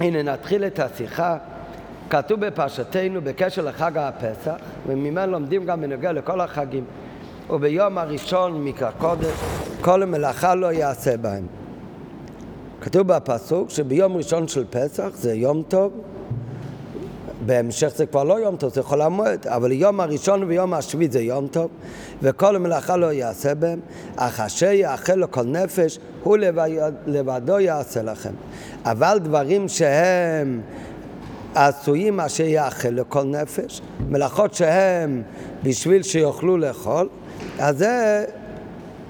הנה נתחיל את השיחה. כתוב בפרשתנו בקשר לחג הפסח, וממנו לומדים גם בנוגע לכל החגים. וביום הראשון מקרא קודש, כל המלאכה לא יעשה בהם. כתוב בפסוק שביום ראשון של פסח זה יום טוב, בהמשך זה כבר לא יום טוב, זה חול המועד, אבל יום הראשון ויום השביעי זה יום טוב, וכל המלאכה לא יעשה בהם, אך אשר יאכל לכל נפש, הוא לבדו יעשה לכם. אבל דברים שהם עשויים אשר יאכל לכל נפש, מלאכות שהם בשביל שיוכלו לאכול, אז זה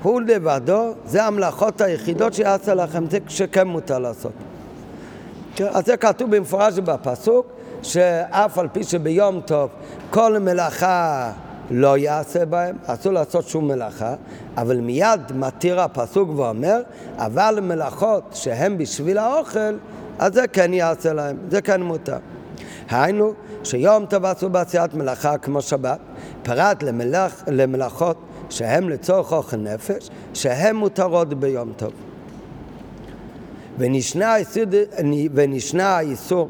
הוא לבדו, זה המלאכות היחידות שיעשה לכם, זה שכן מותר לעשות. אז זה כתוב במפורש בפסוק, שאף על פי שביום טוב כל מלאכה לא יעשה בהם, אסור לעשות שום מלאכה, אבל מיד מתיר הפסוק ואומר, אבל מלאכות שהן בשביל האוכל, אז זה כן יעשה להם, זה כן מותר. היינו, שיום טוב עשו בעשיית מלאכה כמו שבת, פרט למלאכ, למלאכות שהן לצורך אוכל נפש, שהן מותרות ביום טוב. ונשנה האיסור,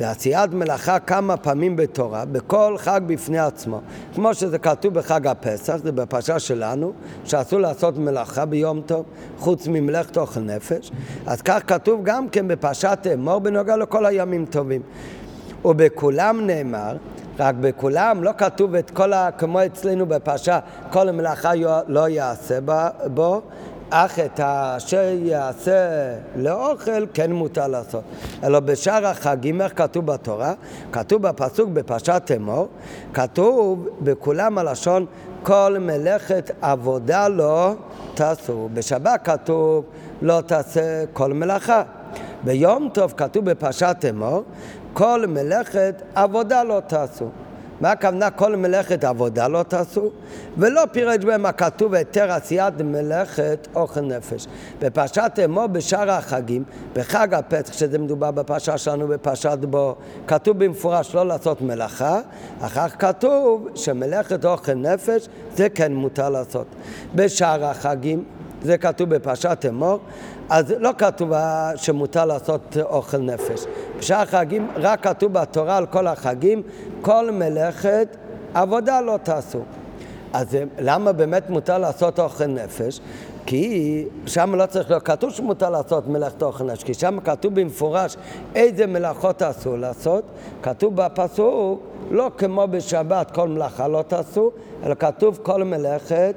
לעשיית מלאכה כמה פעמים בתורה, בכל חג בפני עצמו. כמו שזה כתוב בחג הפסח, זה בפרשה שלנו, שאסור לעשות מלאכה ביום טוב, חוץ ממלאכת אוכל נפש. אז כך כתוב גם כן בפרשת אמור בנוגע לכל הימים טובים. ובכולם נאמר, רק בכולם לא כתוב את כל ה... כמו אצלנו בפרשה, כל המלאכה לא יעשה בו, אך את אשר יעשה לאוכל כן מותר לעשות. אלא בשאר החגים, איך כתוב בתורה? כתוב בפסוק בפרשת אמור, כתוב בכולם הלשון כל מלאכת עבודה לא תעשו. בשבת כתוב לא תעשה כל מלאכה. ביום טוב כתוב בפרשת אמור כל מלאכת עבודה לא תעשו. מה הכוונה כל מלאכת עבודה לא תעשו? ולא פירש בהם הכתוב היתר עשיית מלאכת אוכל נפש. בפרשת אמור בשאר החגים, בחג הפסח, שזה מדובר בפרשה שלנו בפרשת בו, כתוב במפורש לא לעשות מלאכה, אחר כך כתוב שמלאכת אוכל נפש זה כן מותר לעשות. בשאר החגים, זה כתוב בפרשת אמור, אז לא כתוב שמותר לעשות אוכל נפש. בשאר החגים רק כתוב בתורה על כל החגים, כל מלאכת עבודה לא תעשו. אז למה באמת מותר לעשות אוכל נפש? כי שם לא צריך להיות כתוב שמותר לעשות מלאכת אוכל נפש, כי שם כתוב במפורש איזה מלאכות אסור לעשות, כתוב בפסוק לא כמו בשבת כל מלאכה לא תעשו, אלא כתוב כל מלאכת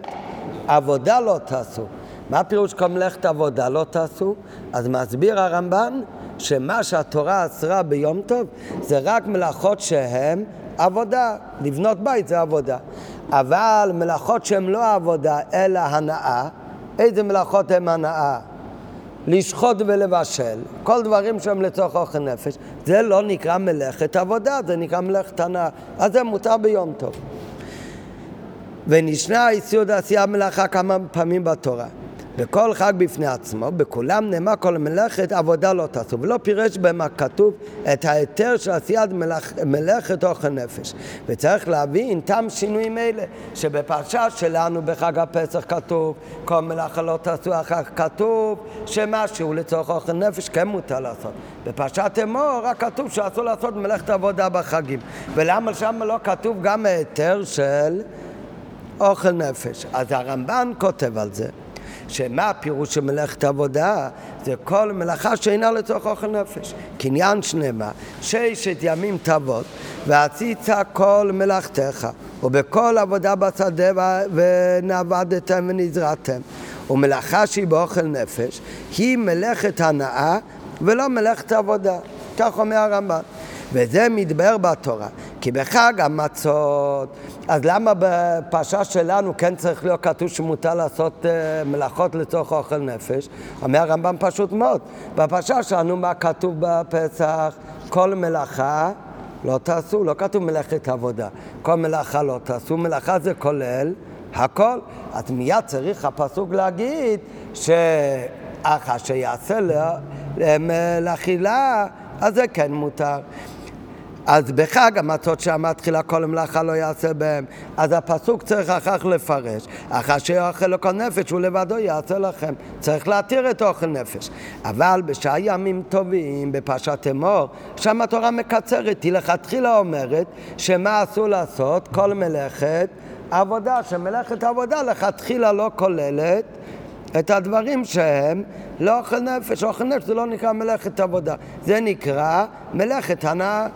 עבודה לא תעשו. מה פירוש כל מלאכת עבודה לא תעשו? אז מסביר הרמב"ן שמה שהתורה אסרה ביום טוב זה רק מלאכות שהן עבודה, לבנות בית זה עבודה. אבל מלאכות שהן לא עבודה אלא הנאה, איזה מלאכות הן הנאה? לשחוט ולבשל, כל דברים שהם לצורך אוכל נפש, זה לא נקרא מלאכת עבודה, זה נקרא מלאכת הנאה, אז זה מותר ביום טוב. ונשנה איסור עשייה מלאכה כמה פעמים בתורה. בכל חג בפני עצמו, בכולם נאמר כל מלאכת עבודה לא תעשו, ולא פירש בהם הכתוב את ההיתר של עשיית מלאכ, מלאכת אוכל נפש. וצריך להבין תם שינויים אלה, שבפרשה שלנו בחג הפסח כתוב כל מלאכה לא תעשו, אחר כך כתוב שמשהו לצורך אוכל נפש כן מותר לעשות. בפרשת אמור רק כתוב שאסור לעשות מלאכת עבודה בחגים. ולמה שם לא כתוב גם ההיתר של אוכל נפש? אז הרמב"ן כותב על זה. שמה הפירוש של מלאכת עבודה? זה כל מלאכה שאינה לצורך אוכל נפש. קניין שנמה, ששת ימים תעבוד, ועשית כל מלאכתך, ובכל עבודה בשדה ונעבדתם ונזרעתם. ומלאכה שהיא באוכל נפש, היא מלאכת הנאה ולא מלאכת עבודה. כך אומר הרמב"ן. וזה מתבהר בתורה. כי בחג המצות, אז למה בפרשה שלנו כן צריך להיות כתוב שמותר לעשות uh, מלאכות לצורך אוכל נפש? אומר הרמב"ם פשוט מאוד. בפרשה שלנו מה כתוב בפסח? כל מלאכה לא תעשו, לא כתוב מלאכת עבודה. כל מלאכה לא תעשו, מלאכה זה כולל הכל. אז מיד צריך הפסוק להגיד שאחר שיעשה לאכילה, אז זה כן מותר. אז בחג המצות שהמתחילה כל המלאכה לא יעשה בהם, אז הפסוק צריך אחר כך לפרש, אחר שיאכל לכל נפש הוא לבדו יעשה לכם. צריך להתיר את אוכל נפש. אבל בשעה ימים טובים, בפרשת אמור, שם התורה מקצרת, היא לכתחילה אומרת שמה אסור לעשות? כל מלאכת עבודה, שמלאכת עבודה לכתחילה לא כוללת את הדברים שהם לא אוכל נפש. אוכל נפש זה לא נקרא מלאכת עבודה, זה נקרא מלאכת הנאה.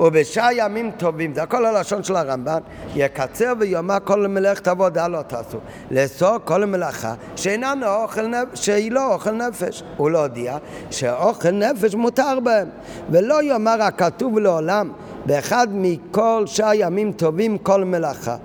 ובשעה ימים טובים, זה הכל הלשון של הרמב"ן, יקצר ויאמר כל מלאכת עבודה לא תעשו. לאסור כל מלאכה שאינה אוכל נפש, שהיא לא אוכל נפש. הוא לא שאוכל נפש מותר בהם. ולא יאמר הכתוב לעולם באחד מכל שעה ימים טובים כל מלאכה.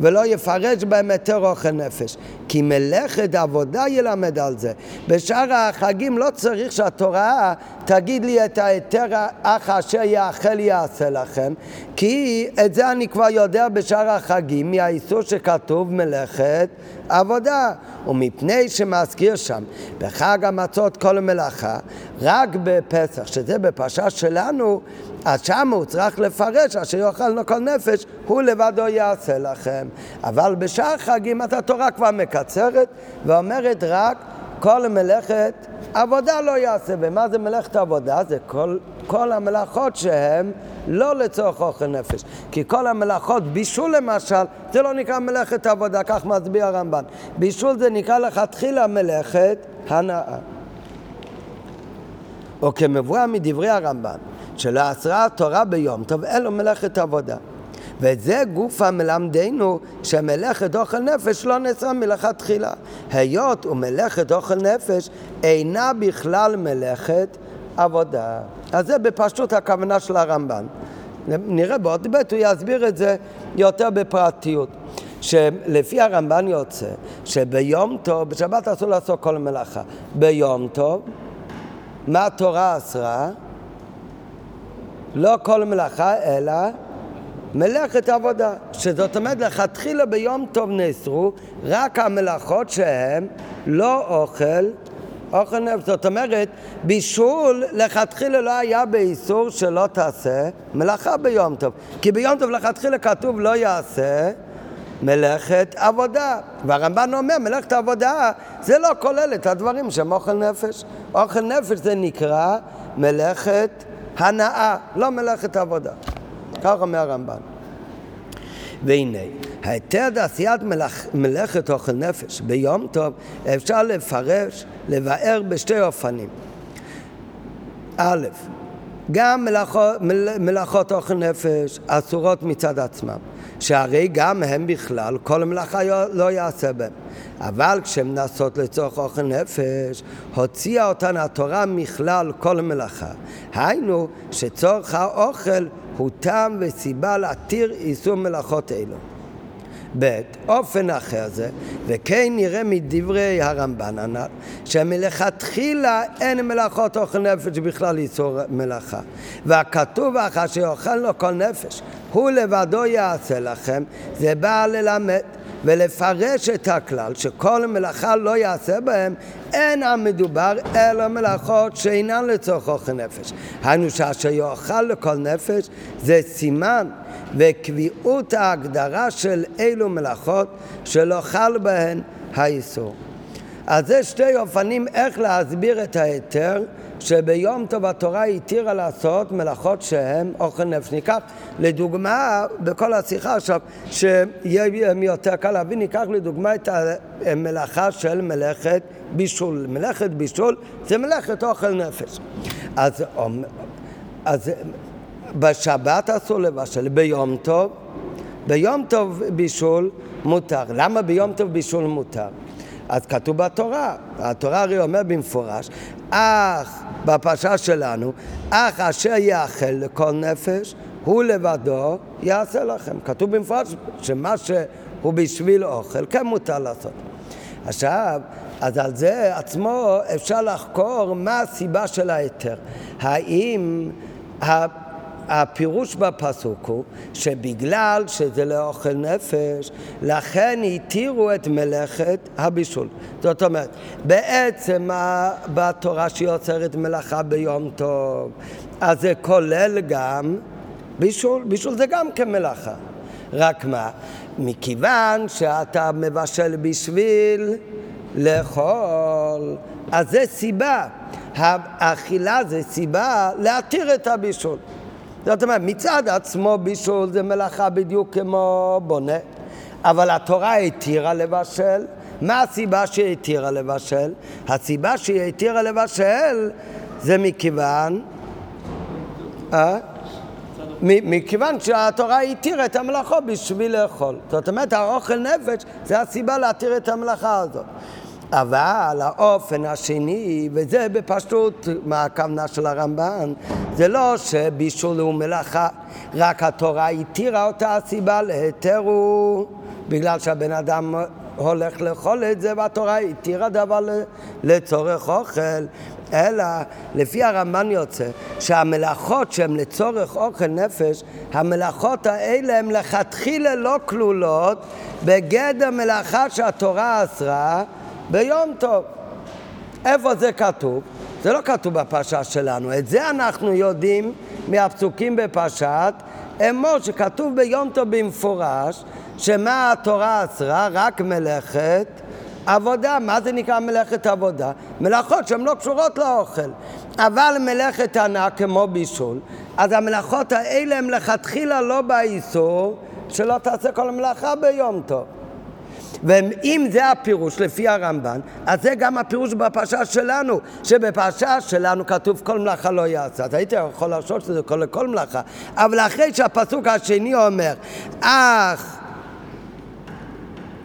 ולא יפרש בהם היתר אוכל נפש. כי מלאכת עבודה ילמד על זה. בשאר החגים לא צריך שהתורה תגיד לי את ההיתר אך אשר יאכל יעשה לכם, כי את זה אני כבר יודע בשאר החגים מהאיסור שכתוב מלאכת עבודה. ומפני שמזכיר שם בחג המצות כל המלאכה, רק בפסח, שזה בפרשה שלנו, אז שם הוא צריך לפרש, אשר יאכל כל נפש, הוא לבדו יעשה לכם. אבל בשאר חגים את התורה כבר מקצרת ואומרת רק כל מלאכת עבודה לא יעשה. ומה זה מלאכת עבודה? זה כל, כל המלאכות שהן לא לצורך אוכל נפש. כי כל המלאכות, בישול למשל, זה לא נקרא מלאכת עבודה, כך מצביע הרמב"ן. בישול זה נקרא לכתחילה מלאכת הנאה. או כמבואר מדברי הרמב"ן, שלא אסרה התורה ביום טוב, אין לו מלאכת עבודה. וזה גוף המלמדנו שמלאכת אוכל נפש לא נעשה מלכתחילה. היות ומלאכת אוכל נפש אינה בכלל מלאכת עבודה. אז זה בפשטות הכוונה של הרמב"ן. נראה בעוד בית, הוא יסביר את זה יותר בפרטיות. שלפי הרמב"ן יוצא שביום טוב, בשבת אסור לעשות כל מלאכה. ביום טוב, מה התורה אסרה? לא כל מלאכה, אלא מלאכת עבודה, שזאת אומרת לכתחילה ביום טוב נאסרו רק המלאכות שהן לא אוכל, אוכל נפש. זאת אומרת, בישול לכתחילה לא היה באיסור שלא תעשה מלאכה ביום טוב. כי ביום טוב לכתחילה כתוב לא יעשה מלאכת עבודה. והרמב"ן אומר, מלאכת עבודה זה לא כולל את הדברים שהם אוכל נפש. אוכל נפש זה נקרא מלאכת הנאה, לא מלאכת עבודה. כך אומר הרמב"ן. והנה, ההיתר לעשיית מלאכ, מלאכת אוכל נפש ביום טוב אפשר לפרש, לבאר בשתי אופנים. א', גם מלאכות, מלאכות אוכל נפש אסורות מצד עצמם, שהרי גם הם בכלל, כל מלאכה לא יעשה בהם. אבל כשהן נעשות לצורך אוכל נפש, הוציאה אותן התורה מכלל כל מלאכה. היינו שצורך האוכל הוא טעם וסיבה להתיר איסור מלאכות אלו. ב', אופן אחר זה, וכן נראה מדברי הרמב"ן הנ"ל, שמלכתחילה אין מלאכות אוכל נפש בכלל איסור מלאכה. והכתוב אחר שיאכל לו כל נפש, הוא לבדו יעשה לכם, זה בא ללמד ולפרש את הכלל שכל מלאכה לא יעשה בהם, אין המדובר אלא מלאכות שאינן לצורך אוכל נפש. היינו שאשר יאכל לכל נפש זה סימן וקביעות ההגדרה של אילו מלאכות שלא חל בהן האיסור. אז זה שתי אופנים איך להסביר את ההיתר שביום טוב התורה התירה לעשות מלאכות שהן אוכל נפש. ניקח לדוגמה, בכל השיחה עכשיו, שיהיה יותר קל להבין, ניקח לדוגמה את המלאכה של מלאכת בישול. מלאכת בישול זה מלאכת אוכל נפש. אז, אז בשבת אסור לבשל, ביום טוב, ביום טוב בישול מותר. למה ביום טוב בישול מותר? אז כתוב בתורה, התורה הרי אומר במפורש, אך בפרשה שלנו, אך אשר יאכל לכל נפש, הוא לבדו יעשה לכם. כתוב במפורש שמה שהוא בשביל אוכל, כן מותר לעשות. עכשיו, אז על זה עצמו אפשר לחקור מה הסיבה של ההיתר. האם הפירוש בפסוק הוא שבגלל שזה לאוכל נפש, לכן התירו את מלאכת הבישול. זאת אומרת, בעצם בתורה שהיא עוצרת מלאכה ביום טוב, אז זה כולל גם בישול, בישול זה גם כמלאכה. רק מה? מכיוון שאתה מבשל בשביל לאכול, אז זה סיבה. האכילה זה סיבה להתיר את הבישול. זאת אומרת, מצד עצמו בישול זה מלאכה בדיוק כמו בונה, אבל התורה התירה לבשל. מה הסיבה שהיא התירה לבשל? הסיבה שהיא התירה לבשל זה מכיוון... אה? מכיוון שהתורה התירה את המלאכו בשביל לאכול. זאת אומרת, האוכל נפש זה הסיבה להתיר את המלאכה הזאת. אבל האופן השני, וזה בפשטות מה הכוונה של הרמב"ן, זה לא שבישול הוא מלאכה, רק התורה התירה אותה הסיבה להיתר הוא בגלל שהבן אדם הולך לאכול את זה והתורה התירה דבר לצורך אוכל אלא לפי הרמב"ן יוצא שהמלאכות שהן לצורך אוכל נפש, המלאכות האלה הן לכתחילה לא כלולות בגדר מלאכה שהתורה אסרה ביום טוב. איפה זה כתוב? זה לא כתוב בפרשה שלנו, את זה אנחנו יודעים מהפסוקים בפרשת אמור שכתוב ביום טוב במפורש שמה התורה אסרה? רק מלאכת עבודה. מה זה נקרא מלאכת עבודה? מלאכות שהן לא קשורות לאוכל. אבל מלאכת ענה כמו בישול, אז המלאכות האלה הן לכתחילה לא באיסור שלא תעשה כל המלאכה ביום טוב. ואם זה הפירוש לפי הרמב"ן, אז זה גם הפירוש בפרשה שלנו, שבפרשה שלנו כתוב כל מלאכה לא יעשה. אז הייתי יכול לחשוב שזה כל לכל מלאכה, אבל אחרי שהפסוק השני אומר, אך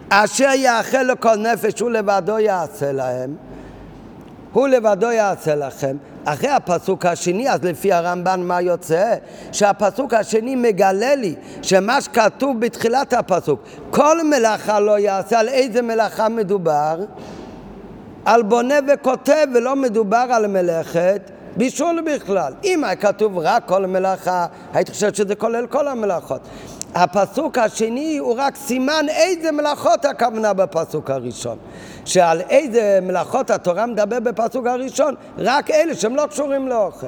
אשר יאכל לכל נפש הוא לבדו יעשה להם, הוא לבדו יעשה לכם. אחרי הפסוק השני, אז לפי הרמב"ן מה יוצא? שהפסוק השני מגלה לי שמה שכתוב בתחילת הפסוק, כל מלאכה לא יעשה, על איזה מלאכה מדובר? על בונה וכותב ולא מדובר על מלאכת בישול בכלל. אם היה כתוב רק כל מלאכה, הייתי חושב שזה כולל כל המלאכות. הפסוק השני הוא רק סימן איזה מלאכות הכוונה בפסוק הראשון. שעל איזה מלאכות התורה מדבר בפסוק הראשון, רק אלה שהם לא קשורים לאוכל.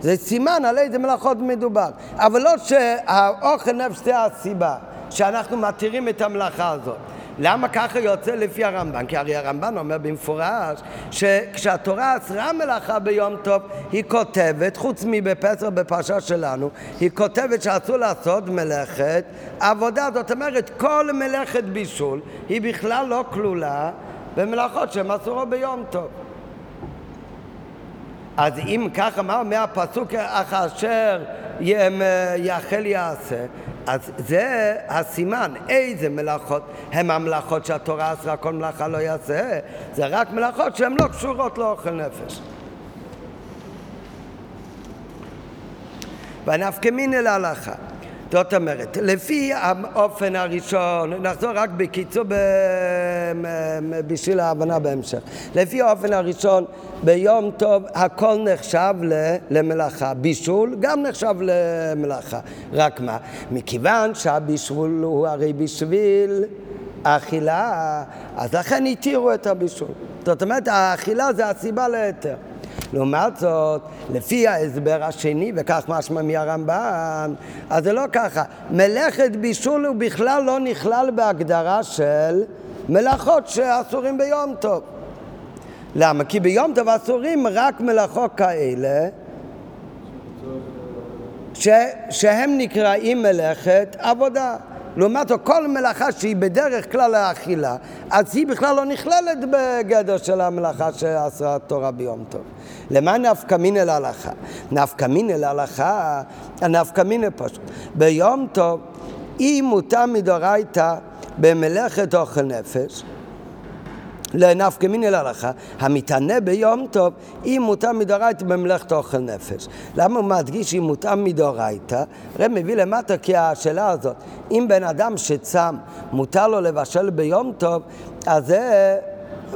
זה סימן על איזה מלאכות מדובר. אבל לא שהאוכל נפש זה הסיבה שאנחנו מתירים את המלאכה הזאת. למה ככה יוצא לפי הרמב"ן? כי הרי הרמב"ן אומר במפורש שכשהתורה אסרה מלאכה ביום טוב היא כותבת, חוץ מבפסח בפרשה שלנו, היא כותבת שאסור לעשות מלאכת עבודה. זאת אומרת, כל מלאכת בישול היא בכלל לא כלולה במלאכות שהן אסורות ביום טוב. אז אם ככה, מה אומר הפסוק אך אשר יאכל יעשה? אז זה הסימן, איזה מלאכות הם המלאכות שהתורה אסרה כל מלאכה לא יעשה, זה רק מלאכות שהן לא קשורות לאוכל נפש. ונפקא מינא להלכה זאת אומרת, לפי האופן הראשון, נחזור רק בקיצור. בשביל ההבנה בהמשך. לפי האופן הראשון, ביום טוב הכל נחשב למלאכה. בישול גם נחשב למלאכה. רק מה? מכיוון שהבישול הוא הרי בשביל אכילה, אז לכן התירו את הבישול. זאת אומרת, האכילה זה הסיבה להיתר. לעומת זאת, לפי ההסבר השני, וכך משמע מהרמב"ן, אז זה לא ככה. מלאכת בישול הוא בכלל לא נכלל בהגדרה של מלאכות שאסורים ביום טוב. למה? כי ביום טוב אסורים רק מלאכות כאלה ש, שהם נקראים מלאכת עבודה. לעומת כל מלאכה שהיא בדרך כלל האכילה, אז היא בכלל לא נכללת בגדר של המלאכה שעשה התורה ביום טוב. למה נפקא מינא להלכה? נפקא מינא להלכה, נפקא מינא פשוט. ביום טוב, אם מותר מדאורייתא במלאכת אוכל נפש, לנפקא מינא להלכה, המתענה ביום טוב, אם מותר מדאורייתא במלאכת אוכל נפש. למה הוא מדגיש אם מותר מדאורייתא? הרי מביא למטה כי השאלה הזאת, אם בן אדם שצם, מותר לו לבשל ביום טוב, אז זה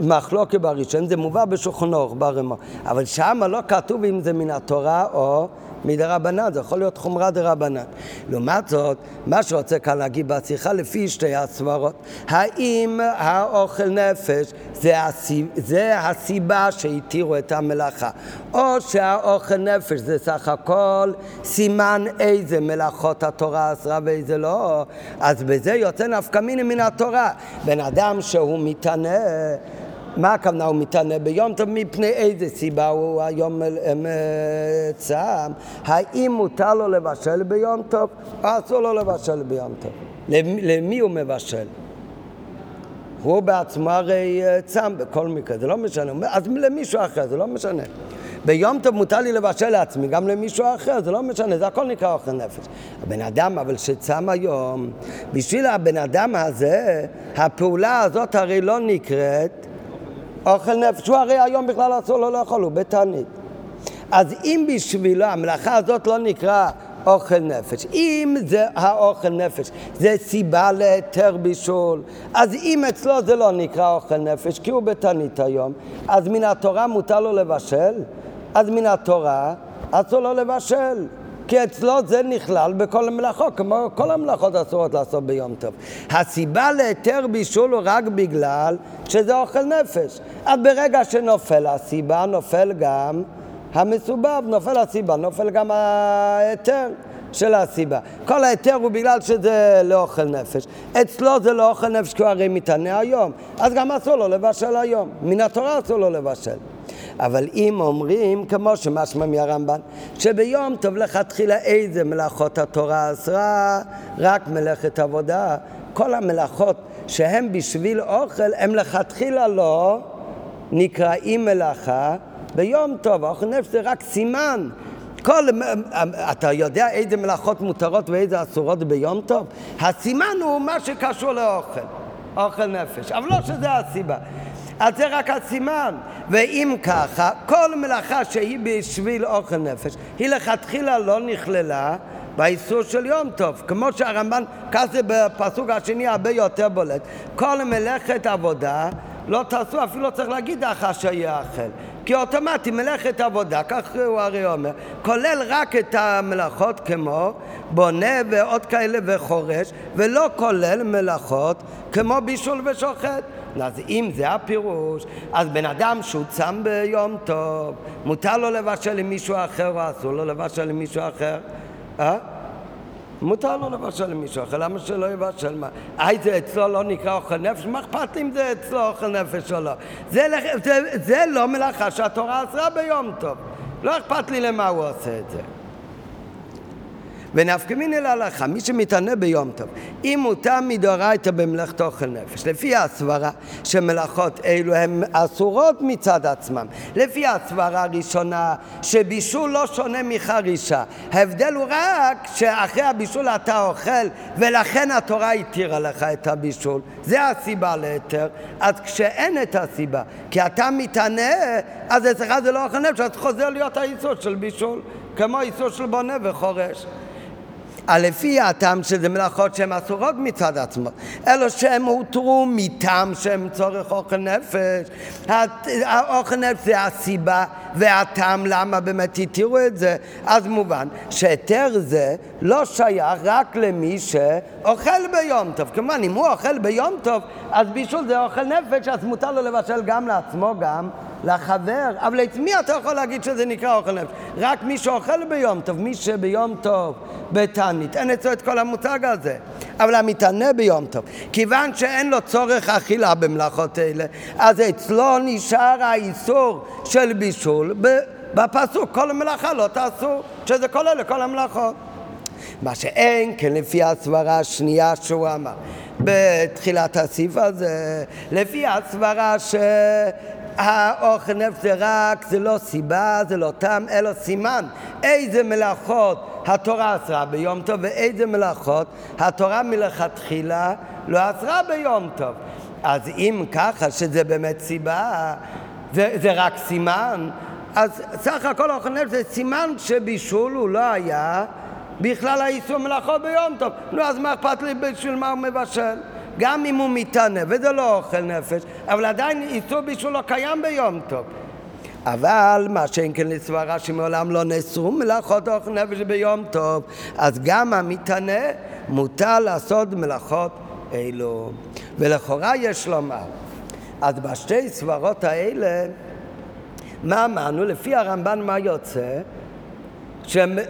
מחלוקת בראשון, זה מובא בשולחן אורך ברמה, אבל שם לא כתוב אם זה מן התורה או מדרבנן, זה יכול להיות חומרה דרבנן. לעומת זאת, מה שרוצה כאן להגיד בשיחה לפי שתי הסברות, האם האוכל נפש זה, הסיב, זה הסיבה שהתירו את המלאכה, או שהאוכל נפש זה סך הכל סימן איזה מלאכות התורה אסרה ואיזה לא, אז בזה יוצא נפקא מיני מן התורה. בן אדם שהוא מתענה מה הכוונה הוא מתענה ביום טוב? מפני איזה סיבה הוא היום צם? האם מותר לו לבשל ביום טוב אסור לו לבשל ביום טוב? למי הוא מבשל? הוא בעצמו הרי אה, צם בכל מקרה, זה לא משנה. אז למישהו אחר, זה לא משנה. ביום טוב מותר לי לבשל לעצמי, גם למישהו אחר, זה לא משנה, זה הכל נקרא אוכל נפש. הבן אדם, אבל שצם היום, בשביל הבן אדם הזה, הפעולה הזאת הרי לא נקראת אוכל נפש, הוא הרי היום בכלל אסור לו לאכול, הוא בתענית. אז אם בשבילו המלאכה הזאת לא נקרא אוכל נפש, אם זה האוכל נפש, זה סיבה להיתר בישול, אז אם אצלו זה לא נקרא אוכל נפש, כי הוא בתענית היום, אז מן התורה מותר לו לבשל? אז מן התורה אסור לו לבשל. כי אצלו זה נכלל בכל המלאכות, כמו כל המלאכות אסורות לעשות ביום טוב. הסיבה להיתר בישול הוא רק בגלל שזה אוכל נפש. אז ברגע שנופל הסיבה, נופל גם המסובב, נופל הסיבה, נופל גם ההיתר. של הסיבה. כל ההיתר הוא בגלל שזה לאוכל נפש. אצלו זה לא אוכל נפש כי הוא הרי מתענה היום, אז גם אסור לו לבשל היום. מן התורה אסור לו לבשל. אבל אם אומרים, כמו שמשמע מהרמב"ן, שביום טוב לכתחילה איזה מלאכות התורה אסרה, רק מלאכת עבודה, כל המלאכות שהן בשביל אוכל, הם לכתחילה לא נקראים מלאכה ביום טוב. אוכל נפש זה רק סימן. כל, אתה יודע איזה מלאכות מותרות ואיזה אסורות ביום טוב? הסימן הוא מה שקשור לאוכל, אוכל נפש, אבל לא שזה הסיבה. אז זה רק הסימן. ואם ככה, כל מלאכה שהיא בשביל אוכל נפש, היא לכתחילה לא נכללה באיסור של יום טוב. כמו שהרמב"ן, ככה זה בפסוק השני הרבה יותר בולט. כל מלאכת עבודה לא תעשו, אפילו לא צריך להגיד אחר שיאכל. כי אוטומטי מלאכת עבודה, כך הוא הרי אומר, כולל רק את המלאכות כמו בונה ועוד כאלה וחורש, ולא כולל מלאכות כמו בישול ושוחט. אז אם זה הפירוש, אז בן אדם שהוא צם ביום טוב, מותר לו לבשל למישהו אחר או אסור לו לבשל למישהו אחר? אה? מותר לו לבשל למישהו אחר, למה שלא יבשל? אי זה אצלו לא נקרא אוכל נפש, מה אכפת אם זה אצלו אוכל נפש או לא? זה, זה, זה לא מלאכה שהתורה אסרה ביום טוב, לא אכפת לי למה הוא עושה את זה. ונפקא מיני להלכה, מי שמתענה ביום טוב, אם מותר מדאורייתא במלאכת אוכל נפש, לפי הסברה שמלאכות אלו הן אסורות מצד עצמם, לפי הסברה הראשונה שבישול לא שונה מחרישה, ההבדל הוא רק שאחרי הבישול אתה אוכל ולכן התורה התירה לך את הבישול, זה הסיבה להיתר, אז כשאין את הסיבה, כי אתה מתענה, אז אצלך זה לא אוכל נפש, אז חוזר להיות האיסור של בישול, כמו איסור של בונה וחורש. לפי הטעם שזה מלאכות שהן אסורות מצד עצמו, אלא שהן הותרו מטעם שהן צורך אוכל נפש. האוכל נפש זה הסיבה והטעם למה באמת התירו את זה. אז מובן שהיתר זה לא שייך רק למי שאוכל ביום טוב. כמובן, אם הוא אוכל ביום טוב, אז בישול זה אוכל נפש, אז מותר לו לבשל גם לעצמו, גם לחבר. אבל את מי אתה יכול להגיד שזה נקרא אוכל נפש? רק מי שאוכל ביום טוב, מי שביום טוב בתענית. אין אצלו את כל המושג הזה. אבל המתענה ביום טוב. כיוון שאין לו צורך אכילה במלאכות אלה, אז אצלו נשאר האיסור של בישול בפסוק, כל המלאכה לא תעשו, שזה כולל לכל המלאכות. מה שאין כן לפי הסברה השנייה שהוא אמר בתחילת הסעיף הזה, לפי הסברה ש... האוכל נפש זה רק, זה לא סיבה, זה לא טעם, אלא סימן. איזה מלאכות התורה אסרה ביום טוב ואיזה מלאכות התורה מלכתחילה לא אסרה ביום טוב. אז אם ככה שזה באמת סיבה, זה, זה רק סימן, אז סך הכל אוכל נפש זה סימן שבישול הוא לא היה בכלל האיסור מלאכות ביום טוב. נו, אז מה אכפת לי בשביל מה הוא מבשל? גם אם הוא מתענה, וזה לא אוכל נפש, אבל עדיין איסור בישול לא קיים ביום טוב. אבל מה שאין כן לסברה שמעולם לא נאסרו מלאכות אוכל נפש ביום טוב, אז גם המתענה מותר לעשות מלאכות אלו. ולכאורה יש לומר, אז בשתי סברות האלה, מה אמרנו? לפי הרמב"ן מה יוצא?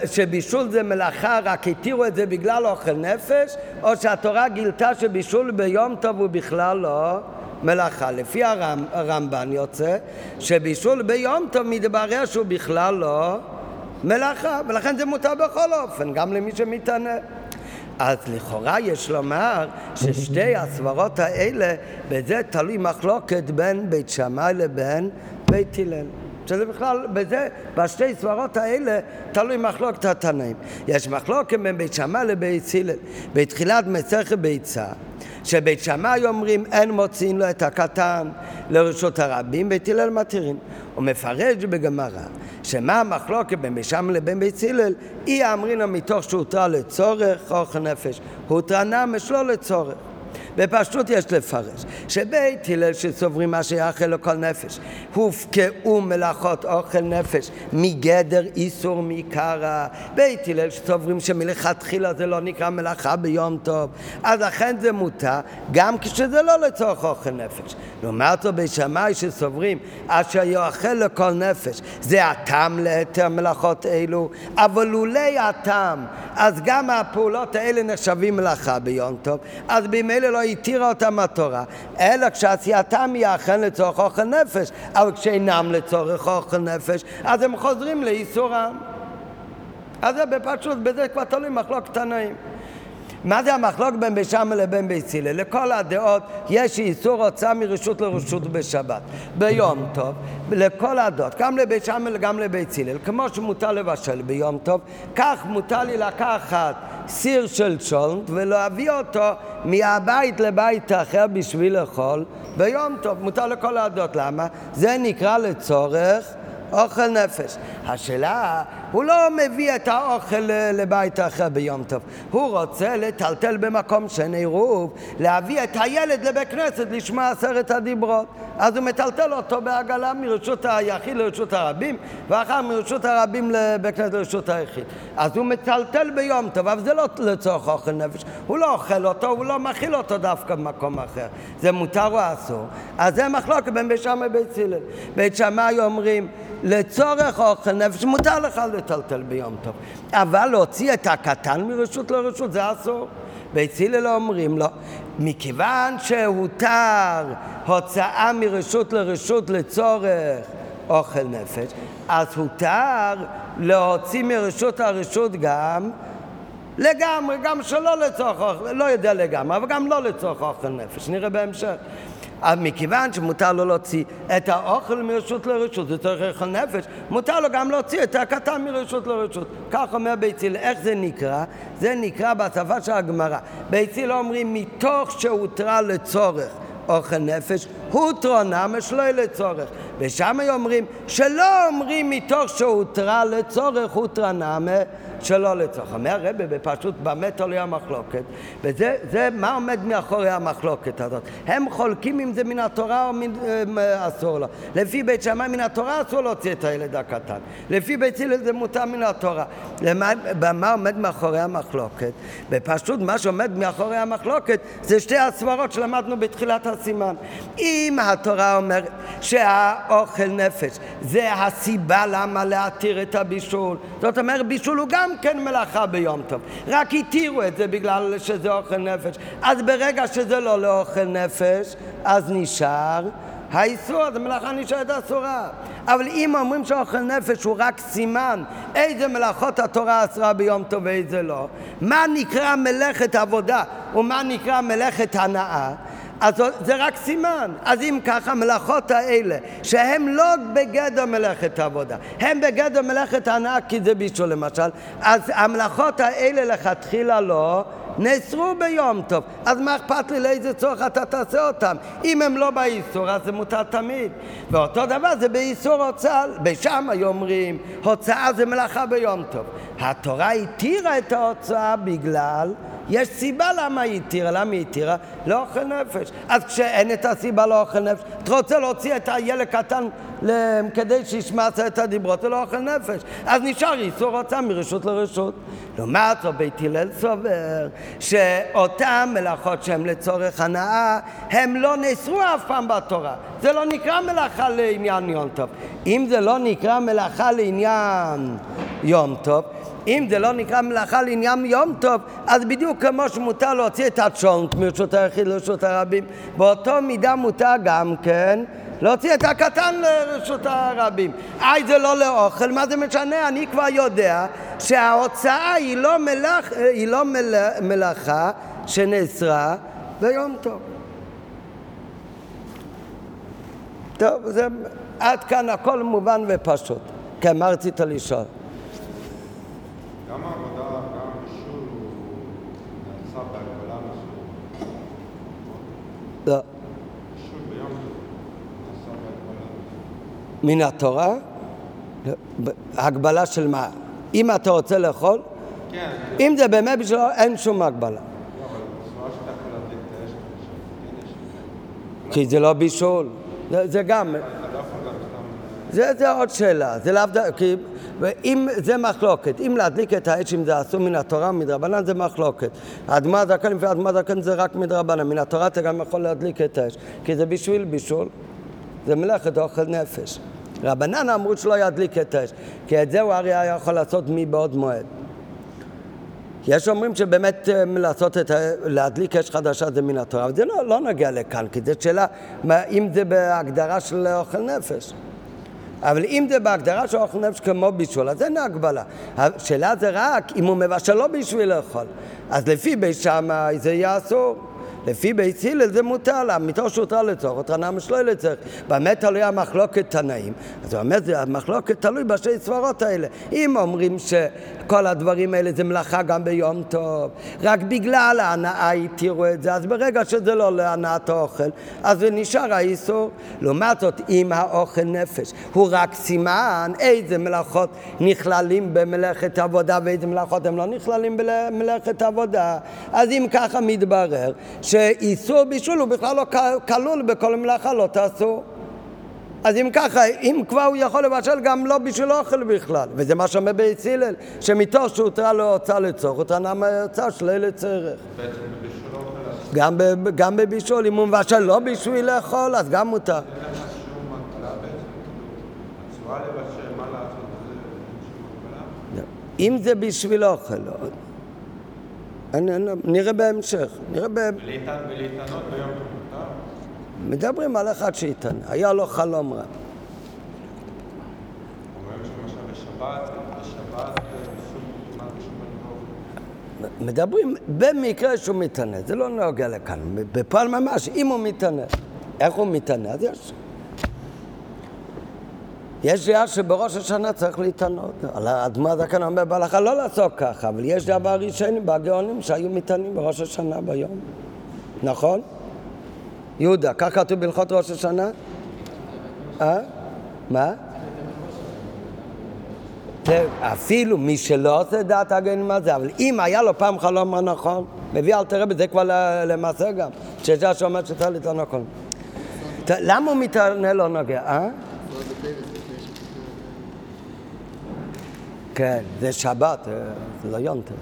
שבישול זה מלאכה, רק התירו את זה בגלל אוכל נפש, או שהתורה גילתה שבישול ביום טוב הוא בכלל לא מלאכה. לפי הרמב, הרמב"ן יוצא שבישול ביום טוב מתברר שהוא בכלל לא מלאכה, ולכן זה מותר בכל אופן, גם למי שמתענה. אז לכאורה יש לומר ששתי הסברות האלה, בזה תלוי מחלוקת בין בית שמאי לבין בית הלל. שזה בכלל, בזה, בשתי סברות האלה, תלוי מחלוקת התנאים. יש מחלוקת בין בית שמאי לבית הלל. בתחילת מסכת ביצה, שבית שמאי אומרים אין מוציאים לו את הקטן לרשות הרבים, בית הלל מתירים. הוא מפרש בגמרא, שמה המחלוקת בין בית שמאי לבין בית הלל, אי אמרינא מתוך שהותרה לצורך אוכל נפש, הותרה נמש לא לצורך. בפשטות יש לפרש שבית הלל שסוברים מה שיאכל לכל נפש הופקעו מלאכות אוכל נפש מגדר איסור מקרא בית הלל שסוברים שמלכתחילה זה לא נקרא מלאכה ביום טוב אז אכן זה מותר גם כשזה לא לצורך אוכל נפש. לעומת זאת בשמאי שסוברים אשר יאכל לכל נפש זה הטעם להיתר מלאכות אלו אבל לולי הטעם אז גם הפעולות האלה נחשבים מלאכה ביום טוב אז במילא לא התירה אותם התורה, אלא כשעשייתם היא אכן לצורך אוכל נפש, אבל כשאינם לצורך אוכל נפש, אז הם חוזרים לאיסורם. אז זה בפשוט, בזה כבר תלוי מחלוקת תנאים. מה זה המחלוק בין שמאי לבין בית הלל? לכל הדעות יש איסור הוצאה מרשות לרשות בשבת. ביום טוב, לכל הדעות, גם לבית שמאי וגם לבית כמו שמותר לבשל ביום טוב, כך מותר לי לקחת סיר של צ'ולנט ולהביא אותו מהבית לבית אחר בשביל לאכול ביום טוב. מותר לכל הדעות. למה? זה נקרא לצורך אוכל נפש. השאלה, הוא לא מביא את האוכל לבית אחר ביום טוב. הוא רוצה לטלטל במקום שאין עירוב, להביא את הילד לבית כנסת לשמוע עשרת הדיברות. אז הוא מטלטל אותו בעגלה מרשות היחיד לרשות הרבים, ואחר מרשות הרבים לבית כנסת לרשות היחיד. אז הוא מטלטל ביום טוב, אבל זה לא לצורך אוכל נפש. הוא לא אוכל אותו, הוא לא מכיל אותו דווקא במקום אחר. זה מותר או אסור. אז זה מחלוקת בין בית שמאי ובית הלל. בית שמאי אומרים לצורך אוכל נפש מותר לך לטלטל ביום טוב, אבל להוציא את הקטן מרשות לרשות זה אסור. בית הלל אומרים לו, מכיוון שהותר הוצאה מרשות לרשות לצורך אוכל נפש, אז הותר להוציא מרשות הרשות גם לגמרי, גם שלא לצורך אוכל, לא יודע לגמרי, אבל גם לא לצורך אוכל נפש, נראה בהמשך. אבל מכיוון שמותר לו להוציא את האוכל מרשות לרשות, זה צריך אוכל נפש, מותר לו גם להוציא את הקטן מרשות לרשות. כך אומר ביציל, איך זה נקרא? זה נקרא בשפה של הגמרא. ביציל אומרים מתוך שהותרה לצורך אוכל נפש, הותרו נמש לא לצורך. ושם אומרים שלא אומרים מתוך שהותרה לצורך הותרה נמש שלא לצורך. אומר הרבה בפשוט במה תלוי המחלוקת, וזה מה עומד מאחורי המחלוקת הזאת. הם חולקים אם זה מן התורה או מן, אה, אסור לו. לפי בית שמאי מן התורה אסור להוציא את הילד הקטן. לפי בית הלל זה מותר מן התורה. למה, במה עומד מאחורי המחלוקת? בפשוט מה שעומד מאחורי המחלוקת זה שתי הסברות שלמדנו בתחילת הסימן. אם התורה אומרת שהאוכל נפש זה הסיבה למה להתיר את הבישול, זאת אומרת בישול הוא גם כן מלאכה ביום טוב. רק התירו את זה בגלל שזה אוכל נפש. אז ברגע שזה לא לאוכל נפש, אז נשאר האיסור, אז המלאכה נשארת אסורה. אבל אם אומרים שאוכל נפש הוא רק סימן איזה מלאכות התורה אסרה ביום טוב ואיזה לא, מה נקרא מלאכת עבודה ומה נקרא מלאכת הנאה? אז זה רק סימן. אז אם ככה, המלאכות האלה, שהן לא בגדר מלאכת עבודה, הן בגדר מלאכת הנאה, כי זה בישול למשל, אז המלאכות האלה לכתחילה לא נאסרו ביום טוב. אז מה אכפת לי לאיזה צורך אתה תעשה אותם? אם הם לא באיסור, אז זה מותר תמיד. ואותו דבר זה באיסור הוצאה. בשם היו אומרים, הוצאה זה מלאכה ביום טוב. התורה התירה את ההוצאה בגלל יש סיבה למה היא התירה, למה היא התירה? לאוכל נפש. אז כשאין את הסיבה לאוכל נפש, אתה רוצה להוציא את הילד קטן כדי שישמע את הדיברות, זה לא אוכל נפש. אז נשאר איסור הוצאה מרשות לרשות. לעומת זאת, בית הלל סובר שאותן מלאכות שהן לצורך הנאה, הן לא נאסרו אף פעם בתורה. זה לא נקרא מלאכה לעניין יום טוב. אם זה לא נקרא מלאכה לעניין יום טוב, אם זה לא נקרא מלאכה לעניין יום טוב, אז בדיוק כמו שמותר להוציא את הצ'ונט מרשות היחיד לרשות הרבים, באותו מידה מותר גם כן להוציא את הקטן לרשות הרבים. איי, זה לא לאוכל, מה זה משנה? אני כבר יודע שההוצאה היא לא, מלאכ, היא לא מל, מלאכה שנאסרה ביום טוב. טוב, זה עד כאן הכל מובן ופשוט. כן, מה רצית לשאול? גם העבודה, גם בישול, נעשה בהגבלה מסוימת. לא. מן התורה? הגבלה של מה? אם אתה רוצה לאכול? כן. אם זה באמת בשבילו, אין שום הגבלה. כי זה לא בישול. זה, גם... זה, זה עוד שאלה, זה לאו דווקא, כי אם זה מחלוקת, אם להדליק את האש, אם זה אסור מן התורה מדרבנן, זה מחלוקת. אדמה זקן לפי אדמה זקן זה רק מדרבנן, מן התורה אתה גם יכול להדליק את האש, כי זה בשביל בישול. זה מלאכת אוכל נפש. רבנן אמרו שלא ידליק את האש, כי את זה הוא הרי היה יכול לעשות מבעוד מועד. יש אומרים שבאמת אה, לעשות את, להדליק אש חדשה זה מן התורה, אבל זה לא, לא נגיע לכאן, כי זו שאלה אם זה בהגדרה של אוכל נפש. אבל אם זה בהגדרה של אוכל נפש כמו בישול, אז אין הגבלה. השאלה זה רק אם הוא מבשל לא בשביל לאכול. אז לפי בית שמאי זה יהיה אסור. לפי בית הלל זה מותר לה, מתוך שהותר לצורך, אותה נמה שלא לצורך. באמת תלוי המחלוקת תנאים. אז אומר, המחלוקת תלוי בשתי סברות האלה. אם אומרים שכל הדברים האלה זה מלאכה גם ביום טוב, רק בגלל ההנאה התירו את זה, אז ברגע שזה לא להנאת האוכל, אז זה נשאר האיסור. לעומת זאת, אם האוכל נפש הוא רק סימן איזה מלאכות נכללים במלאכת עבודה ואיזה מלאכות הם לא נכללים במלאכת עבודה, אז אם ככה מתברר שאיסור בישול הוא בכלל לא כלול בכל מלאכה לא תעשו. אז אם ככה, אם כבר הוא יכול לבשל גם לא בשביל אוכל בכלל, וזה מה שאומר בית הלל, שמתוך שהותרה לו הוצאה לצורך, הותרה נמה הוצאה שלי לצרך. גם, גם בבישול, אם הוא מבשל לא בשביל לאכול, אז גם מותר. אם זה בשביל אוכל, נראה בהמשך. נראה ב... ולהתענות ביום? מדברים על אחד שהתענה, היה לו חלום רע. מדברים במקרה שהוא מתענה, זה לא נוגע לכאן, בפועל ממש, אם הוא מתענה. איך הוא מתענה? אז יש. יש דעה שבראש השנה צריך להתענות. על האדמה זקן אומר בהלכה לא לעשות ככה, אבל יש דעה בראשונים, בגאונים, שהיו מתענים בראש השנה ביום. נכון? יהודה, כך כתוב בהלכות ראש השנה? אה? מה? אפילו מי שלא עושה דעת הגאונים מה זה, אבל אם היה לו פעם חלום מה נכון, מביא אל תראה בזה כבר למעשה גם, שזה שאומר שצריך להתענות נכון. למה הוא מתענה לא נוגע, אה? כן, זה שבת, אה, זה לא יונטר.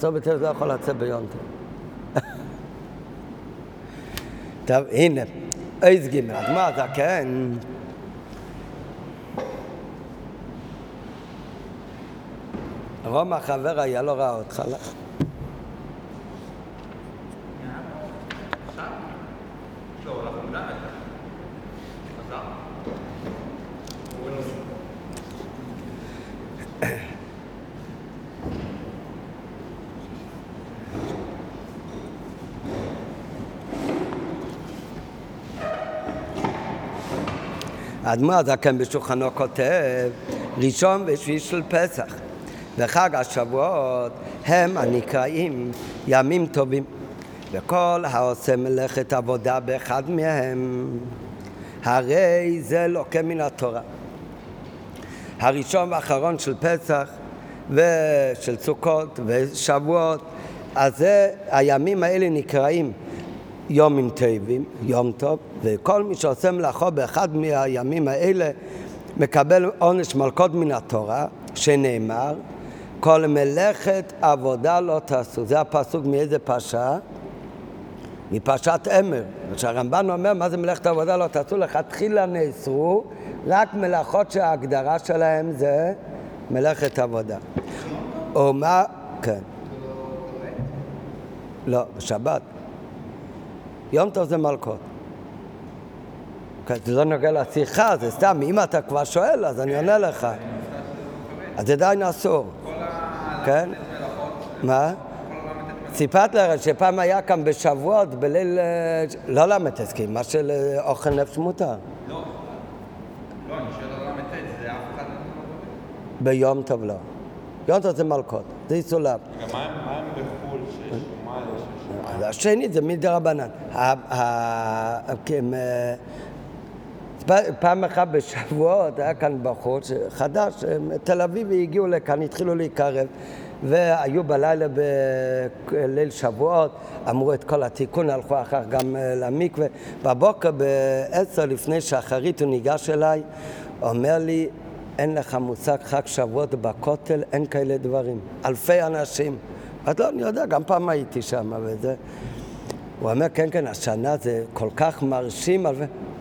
סוף בטל לא יכול לצאת ביונטר. טוב, הנה, איזה גימל, אז מה אתה, כן? רומא חבר היה לא ראה אותך, לא? האדמו"ר הזקן בשולחנו כותב, ראשון ושביעי של פסח. וחג השבועות הם הנקראים ימים טובים. וכל העושה מלאכת עבודה באחד מהם. הרי זה לוקה מן התורה. הראשון והאחרון של פסח ושל סוכות ושבועות. אז זה, הימים האלה נקראים יומים טובים, יום טוב, וכל מי שעושה מלאכו באחד מהימים האלה מקבל עונש מלכות מן התורה, שנאמר, כל מלאכת עבודה לא תעשו. זה הפסוק מאיזה פרשה? מפרשת אמר. שהרמב"ן אומר, מה זה מלאכת עבודה לא תעשו? לכתחילה נאסרו רק מלאכות שההגדרה שלהם זה מלאכת עבודה. או מה? כן. לא, בשבת. יום טוב זה מלכות. כן, זה לא נוגע לשיחה, זה סתם, אם אתה כבר שואל, אז אני עונה לך. אז זה עדיין אסור. כן? מה? סיפרת לך שפעם היה כאן בשבועות, בליל... אה, לא ל"ט, כי מה של אה, אוכל נפש מותר. לא. לא, אני שואל על ל"ט, זה אף אחד לא... ביום טוב לא. יום טוב זה מלכות, זה יסולב. רגע, מה הם בחו"ל שיש השני זה מדי רבנן. כן, פעם אחת בשבועות היה כאן בחור חדש, תל אביבי הגיעו לכאן, התחילו להיקרב והיו בלילה בליל שבועות, אמרו את כל התיקון, הלכו אחר גם אה, למקווה. בבוקר בעשר לפני שחרית הוא ניגש אליי, אומר לי, אין לך מושג חג שבועות בכותל, אין כאלה דברים. אלפי אנשים. אז לא, אני יודע, גם פעם הייתי שם וזה. הוא אומר, כן, כן, השנה זה כל כך מרשים.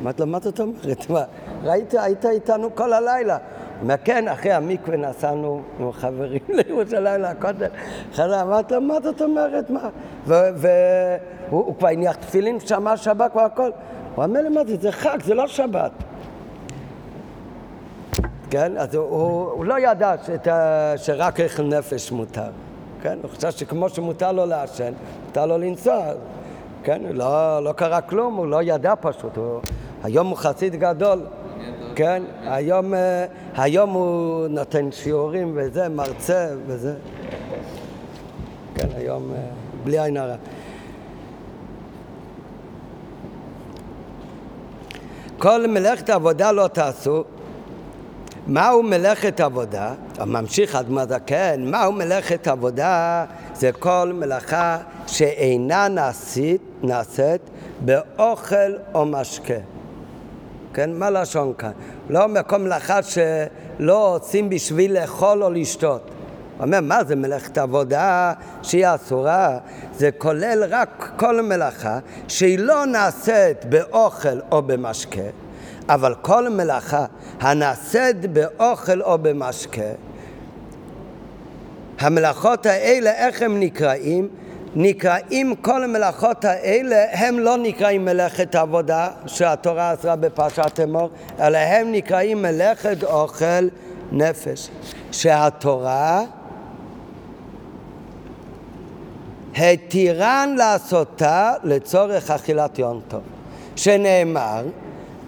אמרתי לו, מה זאת אומרת? מה, ראית, היית איתנו כל הלילה. אומר, כן, אחרי המקווה נסענו עם חברים לירושלים לכותל. אמרתי לו, מה זאת אומרת? מה? והוא כבר הניח תפילין, שמע שבת כבר הכל. הוא אומר לי, מה זה, זה חג, זה לא שבת. כן? אז הוא, לא ידע שרק איך נפש מותר. כן? הוא חושב שכמו שמותר לו לעשן, מותר לו לנסוע. כן? לא, לא קרה כלום, הוא לא ידע פשוט. הוא, היום הוא חסיד גדול. כן? היום, אה, היום הוא נותן שיעורים וזה, מרצה וזה. כן, היום אה, בלי עין הרע. כל מלאכת עבודה לא תעשו, מהו מלאכת עבודה? ממשיך אדמה זקן, מהו מלאכת עבודה? זה כל מלאכה שאינה נעשית, נעשית באוכל או משקה. כן, מה לשון כאן? לא מקום מלאכה שלא עושים בשביל לאכול או לשתות. הוא אומר, מה זה מלאכת עבודה שהיא אסורה? זה כולל רק כל מלאכה שהיא לא נעשית באוכל או במשקה. אבל כל מלאכה הנעשית באוכל או במשקה, המלאכות האלה, איך הם נקראים? נקראים, כל המלאכות האלה, הם לא נקראים מלאכת עבודה שהתורה אסרה בפרשת אמור, אלא הם נקראים מלאכת אוכל נפש. שהתורה התירן לעשותה לצורך אכילת יום טוב, שנאמר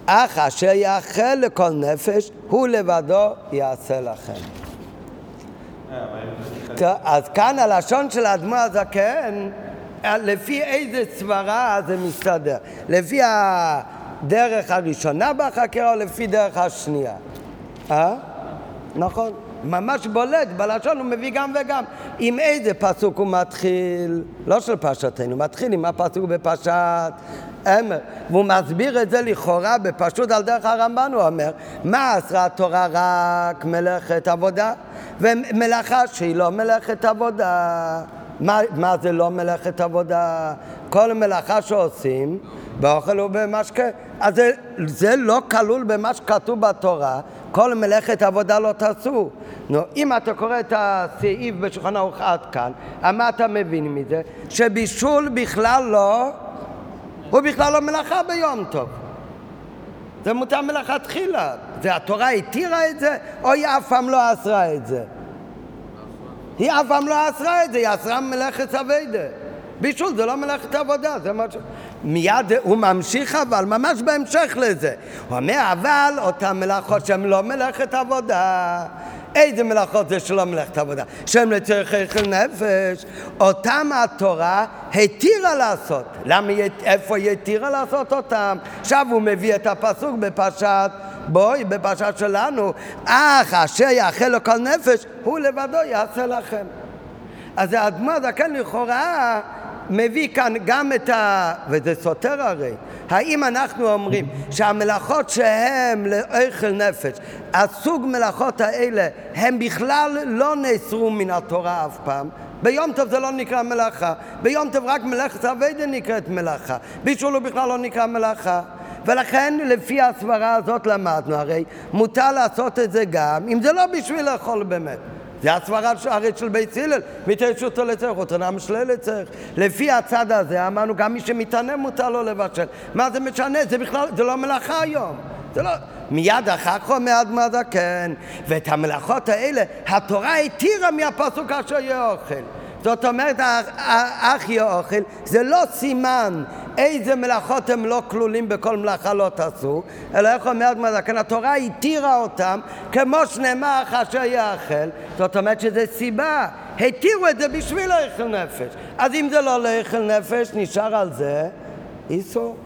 אך אשר יאכל לכל נפש, הוא לבדו יעשה לכם. אז כאן הלשון של האדמו"ר הזקן, לפי איזה סברה זה מסתדר? לפי הדרך הראשונה בחקירה או לפי דרך השנייה? אה? נכון. ממש בולט, בלשון הוא מביא גם וגם. עם איזה פסוק הוא מתחיל? לא של פרשתנו, מתחיל עם הפסוק בפרשת אמר. והוא מסביר את זה לכאורה בפשוט על דרך הרמב"ן, הוא אומר, מה אסרה התורה רק מלאכת עבודה? ומלאכה שהיא לא מלאכת עבודה. מה, מה זה לא מלאכת עבודה? כל מלאכה שעושים באוכל ובמשקה. אז זה, זה לא כלול במה שכתוב בתורה, כל מלאכת עבודה לא תעשו. נו, אם אתה קורא את הסעיף בשולחן ערוך עד כאן, מה אתה מבין מזה? שבישול בכלל לא, הוא בכלל לא מלאכה ביום טוב. זה מותר מלכתחילה. זה התורה התירה את זה, או היא אף פעם לא אסרה את זה? היא אף פעם לא אסרה את זה, היא אסרה מלאכת אביידה. בישול זה לא מלאכת עבודה, זה מה ש... מיד הוא ממשיך אבל, ממש בהמשך לזה. הוא אומר, אבל אותן מלאכות שהן לא מלאכת עבודה. איזה מלאכות זה שלא מלאכת עבודה? שהן לצורך אכל נפש, אותם התורה התירה לעשות. למה, איפה היא התירה לעשות אותם? עכשיו הוא מביא את הפסוק בפרשת בואי, בפרשת שלנו, אך אשר יאכל לכל נפש, הוא לבדו יעשה לכם. אז האדמו הזקן לכאורה מביא כאן גם את ה... וזה סותר הרי. האם אנחנו אומרים שהמלאכות שהן לאוכל נפש, הסוג מלאכות האלה, הם בכלל לא נאסרו מן התורה אף פעם? ביום טוב זה לא נקרא מלאכה, ביום טוב רק מלאכת אביידה נקראת מלאכה, בישול הוא בכלל לא נקרא מלאכה. ולכן לפי הסברה הזאת למדנו הרי מותר לעשות את זה גם אם זה לא בשביל לאכול באמת זה הסברה הרי של בית הלל, מתרשותו לצריך, אותו נם שלה לצריך. לפי הצד הזה אמרנו, גם מי שמתענה מותר לו לבשל. מה זה משנה? זה בכלל, זה לא מלאכה היום. זה לא... מיד אחר כך אומר אדמה זקן, ואת המלאכות האלה התורה התירה מהפסוק אשר יהיה אוכל. זאת אומרת, יהיה אוכל, זה לא סימן איזה מלאכות הם לא כלולים בכל מלאכה לא תעשו, אלא איך אומרת מה כן, התורה התירה אותם כמו שנאמר אשר יאכל, זאת אומרת שזה סיבה, התירו את זה בשביל לאכול נפש. אז אם זה לא לאכול נפש, נשאר על זה איסור.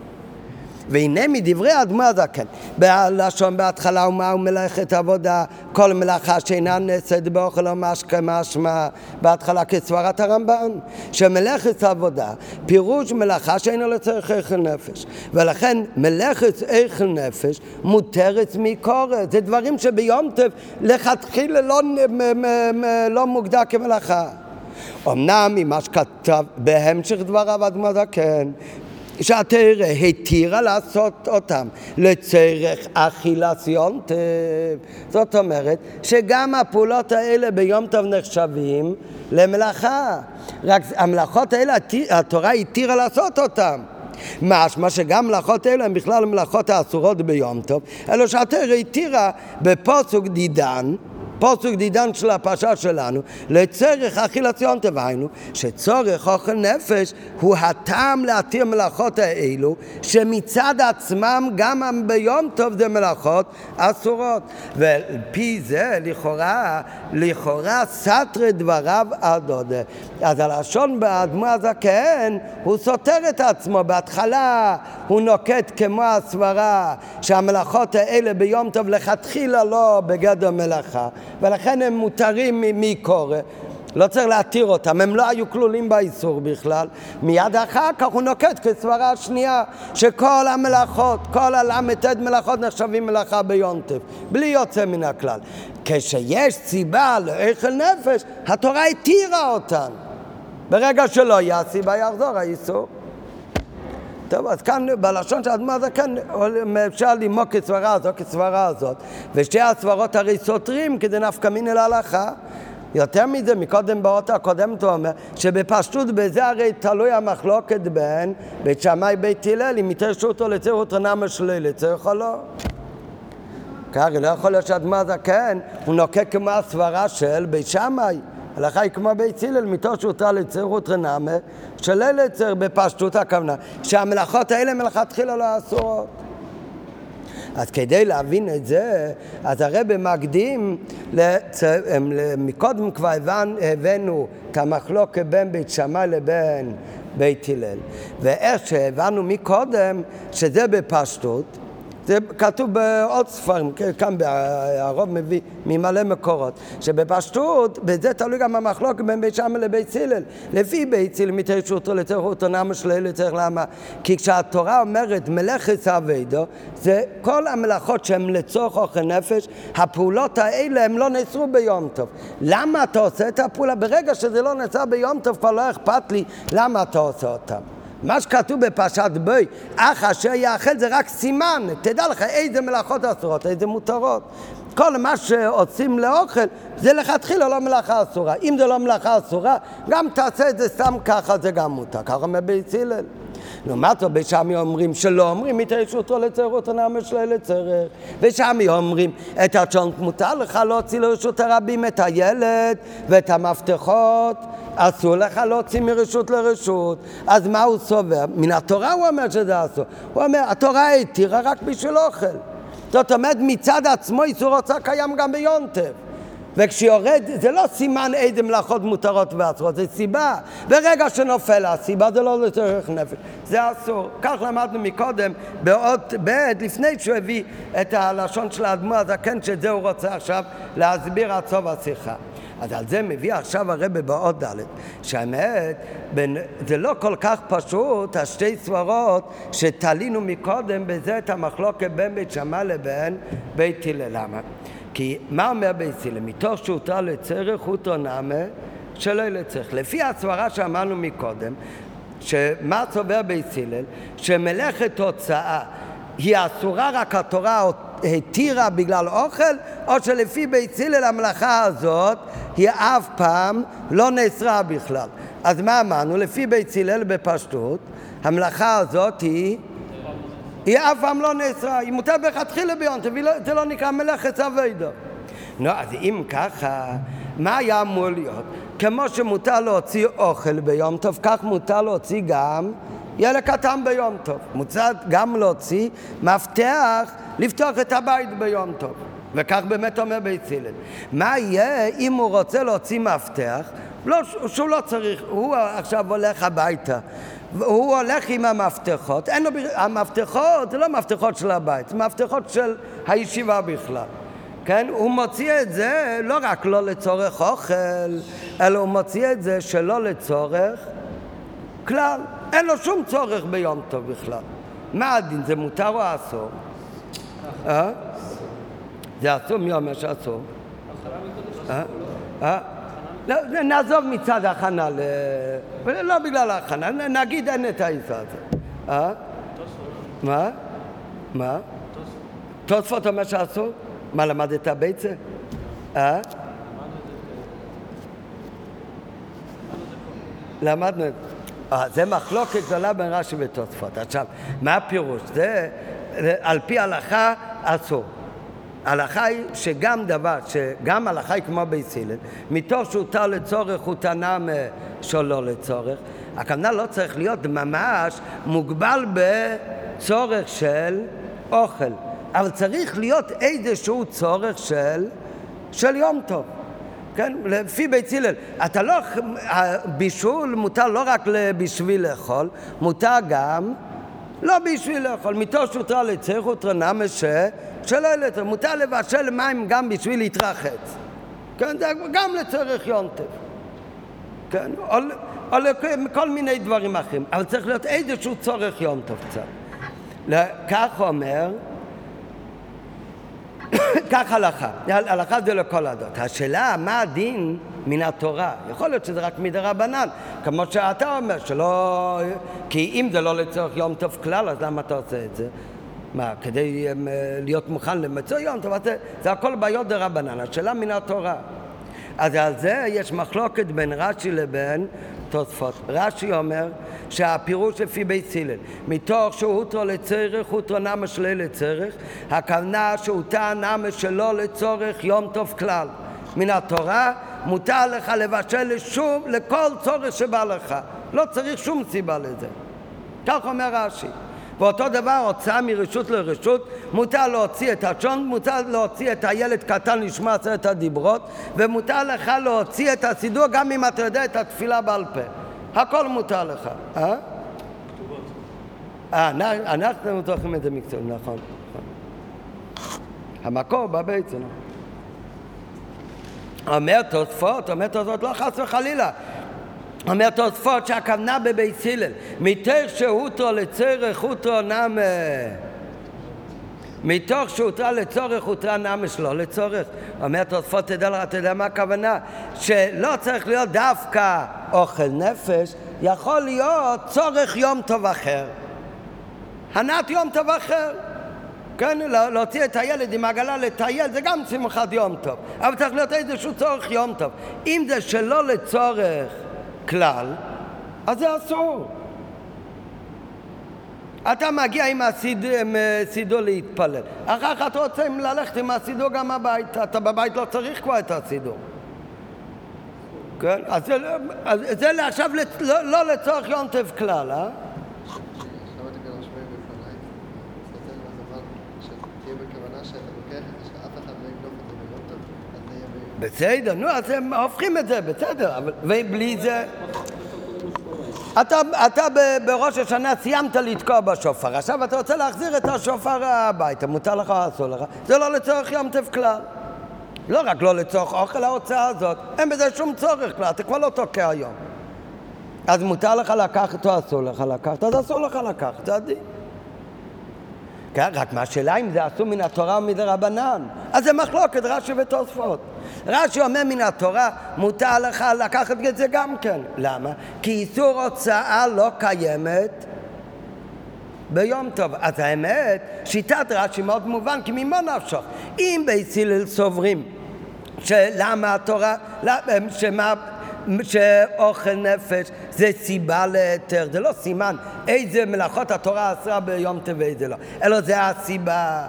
והנה מדברי האדמו הזקן, בלשון בהתחלה ומה מלאכת עבודה, כל מלאכה שאינה נעשית באוכל או משקה משמע, בהתחלה כסברת הרמב"ן, שמלאכת עבודה, פירוש מלאכה שאינה לצורך איכל נפש, ולכן מלאכת איכל נפש מותרת מקורת, זה דברים שביום טף לכתחילה לא, לא מוגדר כמלאכה. אמנם ממה שכתב בהמשך דבריו אדמו הזקן, שהתרא התירה לעשות אותם לצורך אכילת יום טוב. זאת אומרת שגם הפעולות האלה ביום טוב נחשבים למלאכה. רק המלאכות האלה התורה התירה לעשות אותם. משמע שגם מלאכות אלה הן בכלל מלאכות האסורות ביום טוב, אלא שהתרא התירה בפוסק דידן פוסק דידן של הפרשה שלנו, לצורך אכילת יום תביינו, שצורך אוכל נפש הוא הטעם להתיר מלאכות האלו, שמצד עצמם גם ביום טוב זה מלאכות אסורות. ועל זה לכאורה, לכאורה סתרי דבריו הדודה. אז הלשון באדמו הזקן, הוא סותר את עצמו. בהתחלה הוא נוקט כמו הסברה שהמלאכות האלה ביום טוב לכתחילה לא בגדר מלאכה. ולכן הם מותרים מקורא. לא צריך להתיר אותם, הם לא היו כלולים באיסור בכלל. מיד אחר כך הוא נוקט כסברה השנייה, שכל המלאכות, כל הל"ט מלאכות נחשבים מלאכה ביונטף, בלי יוצא מן הכלל. כשיש סיבה לאכל נפש, התורה התירה אותן. ברגע שלא יהיה סיבה יחזור האיסור. טוב, אז כאן בלשון של אדמה זה כן אפשר ללמוד כסברה הזאת כסברה הזאת, ושתי הסברות הרי סותרים כדי נפקא מיני להלכה. יותר מזה, מקודם באות הקודמת הוא אומר שבפשטות בזה הרי תלוי המחלוקת בין בית שמאי בית הלל אם יתרשו אותו לציר אותו נמה שלי לציר או לא. ככה לא יכול להיות שאדמה כן, הוא נוקק כמו הסברה של בית שמאי הלכה היא כמו בית הלל, מתוך שהותר לצירות רנמה, שלל לצר בפשטות הכוונה, שהמלאכות האלה מלכתחילה לא אסורות. אז כדי להבין את זה, אז הרב מקדים, לצ... מקודם כבר הבאנו את המחלוקת בין בית שמאי לבין בית הלל. ואיך שהבנו מקודם, שזה בפשטות, זה כתוב בעוד ספרים, כאן הרוב מביא ממלא מקורות, שבפשטות, בזה תלוי גם המחלוקת בין בית שמאי לבית הלל. לפי בית הלל מתרשותו לתרחותו נמה שלילה צריך למה? כי כשהתורה אומרת מלאכת אבידו, זה כל המלאכות שהן לצורך אוכל נפש, הפעולות האלה הן לא נעשו ביום טוב. למה אתה עושה את הפעולה? ברגע שזה לא נעשה ביום טוב כבר לא אכפת לי למה אתה עושה אותם. מה שכתוב בפרשת בוי, אך אשר יאכל זה רק סימן, תדע לך איזה מלאכות אסורות, איזה מותרות. כל מה שעושים לאוכל זה לכתחילה לא מלאכה אסורה. אם זה לא מלאכה אסורה, גם תעשה את זה סתם ככה, זה גם מותר. ככה אומר בית הלל. לעומת זאת, בשמי אומרים שלא אומרים מתרשותו לצרות הנעמה שלו לצרך. ושמי אומרים את הצ'ונק מותר לך להוציא לרשות הרבים את הילד ואת המפתחות אסור לך להוציא מרשות לרשות. אז מה הוא סובר? מן התורה הוא אומר שזה אסור. הוא אומר, התורה התירה רק בשביל אוכל. זאת אומרת, מצד עצמו איסור הוצאה קיים גם ביונטב. וכשיורד, זה לא סימן איזה מלאכות מותרות ואסורות, זה סיבה. ברגע שנופל הסיבה זה לא לצורך נפש, זה אסור. כך למדנו מקודם באות ב', לפני שהוא הביא את הלשון של האדמו הזקן, זה הוא רוצה עכשיו להסביר עד סוף השיחה. אז על זה מביא עכשיו הרבה בעוד ד', שהאמת, בין, זה לא כל כך פשוט, השתי סברות שתלינו מקודם בזה את המחלוקת בין בית שמאי לבין בית הלל. למה? כי מה אומר הלל? מתוך שהותר לצרך הותו נמה שלא לצריך. לפי הסברה שאמרנו מקודם, שמה סובר בית? שמלאכת הוצאה היא אסורה רק התורה התירה בגלל אוכל, או שלפי בית הלל המלאכה הזאת היא אף פעם לא נאסרה בכלל. אז מה אמרנו? לפי בית הלל בפשטות, המלאכה הזאת היא... היא אף פעם לא נאסרה, היא מותרת בכתחילה ביום טוב, לא- זה לא נקרא מלאכת אבידו. נו, אז אם ככה, מה היה אמור להיות? כמו שמותר להוציא אוכל ביום טוב, כך מותר להוציא גם ילד קטן ביום טוב. מוצע גם להוציא מפתח לפתוח את הבית ביום טוב. וכך באמת אומר בית הלל. מה יהיה אם הוא רוצה להוציא מפתח? לא, שהוא לא צריך, הוא עכשיו הולך הביתה. הוא הולך עם המפתחות, אין לו, המפתחות זה לא מפתחות של הבית, זה מפתחות של הישיבה בכלל. כן? הוא מוציא את זה לא רק לא לצורך אוכל, אלא הוא מוציא את זה שלא לצורך כלל. אין לו שום צורך ביום טוב בכלל. מה הדין? זה מותר או אסור? אה? זה אסור? מי אומר שאסור? אה? אה? לא, נעזוב מצד ההכנה, לא בגלל ההכנה, נגיד אין את האיסה הזה. אה? מה? מה? תוספות אומר שאסור? מה למדת ביצה? אה? למדנו את זה. אה, זה מחלוקת גדולה בין רש"י ותוספות. עכשיו, מה הפירוש? זה, על פי הלכה אסור. הלכה היא שגם דבר, שגם הלכה היא כמו בית הלל, מתוך שהותר לצורך הוא טענה שלא לצורך, הכוונה לא צריך להיות ממש מוגבל בצורך של אוכל, אבל צריך להיות איזשהו צורך של, של יום טוב. כן? לפי בית הלל. אתה לא, הבישול מותר לא רק בשביל לאכול, מותר גם לא בשביל לאכול. מתוך שהותרה לצריך הותרה נמש שלא ילתר. מותר לבשל מים גם בשביל להתרחץ. כן? זה גם לצורך יונטף. כן? או, או לכל מיני דברים אחרים. אבל צריך להיות איזשהו צורך יונטף קצת. כך אומר כך הלכה, הלכה זה לכל הדעות. השאלה, מה הדין מן התורה? יכול להיות שזה רק מדרבנן, כמו שאתה אומר, שלא... כי אם זה לא לצורך יום טוב כלל, אז למה אתה עושה את זה? מה, כדי um, להיות מוכן למצוא יום טוב? זה, הכל בעיות דרבנן, השאלה מן התורה. אז על זה יש מחלוקת בין רש"י לבין תוספות. רש"י אומר שהפירוש לפי בית הלל, מתוך שהותרו לצורך, הותרו נמה שלא לצורך, הכוונה שהותר נמה שלא לצורך יום טוב כלל. מן התורה מותר לך לבשל לשום, לכל צורך שבא לך. לא צריך שום סיבה לזה. כך אומר רש"י. ואותו דבר הוצאה מרשות לרשות, מותר להוציא את הצ'ון, מותר להוציא את הילד קטן לשמוע עשרת הדיברות, ומותר לך להוציא את הסידור גם אם אתה יודע את התפילה בעל פה. הכל מותר לך. אה? אה, אנחנו זוכרים את זה מקצועי, נכון, נכון. המקור בבית, נכון. אומר תוספות, אומר תוספות, לא חס וחלילה. אומר תוספות שהכוונה בבית הלל, מתוך שהותו לצורך הותו נמה מתוך שהותרה לצורך הותרה נמה שלא לצורך. אומר תוספות, תדע לך, אתה יודע מה הכוונה? שלא צריך להיות דווקא אוכל נפש, יכול להיות צורך יום טוב אחר. הנת יום טוב אחר. כן, להוציא את הילד עם עגלה לטייל זה גם שמחת יום טוב, אבל צריך להיות איזשהו צורך יום טוב. אם זה שלא לצורך כלל, אז זה אסור. אתה מגיע עם הסידור להתפלל, אחר כך אתה רוצה ללכת עם הסידור גם הביתה, אתה בבית לא צריך כבר את הסידור. כן? אז זה, אז זה עכשיו לא, לא לצורך יום טף כלל, אה? בסדר, נו, אז הם הופכים את זה, בסדר, אבל ובלי זה... אתה, אתה בראש השנה סיימת לתקוע בשופר, עכשיו אתה רוצה להחזיר את השופר הביתה, מותר לך או אסור לך? זה לא לצורך יום טף כלל. לא רק לא לצורך אוכל ההוצאה הזאת, אין בזה שום צורך כלל, אתה כבר לא תוקע היום. אז מותר לך לקחת או אסור לך לקחת, אז אסור לך לקחת, זה הדין. כן, רק מה השאלה אם זה אסור מן התורה או מדרבנן. אז זה מחלוקת רש"י ותוספות. רש"י אומר מן התורה, מותר לך לקחת את זה גם כן. למה? כי איסור הוצאה לא קיימת ביום טוב. אז האמת, שיטת רש"י מאוד מובן, כי ממה נפשך? אם בית הלל סוברים שלמה התורה, שמה, שאוכל נפש זה סיבה להיתר, זה לא סימן איזה מלאכות התורה אסרה ביום טוב ואיזה לא, אלא זה הסיבה.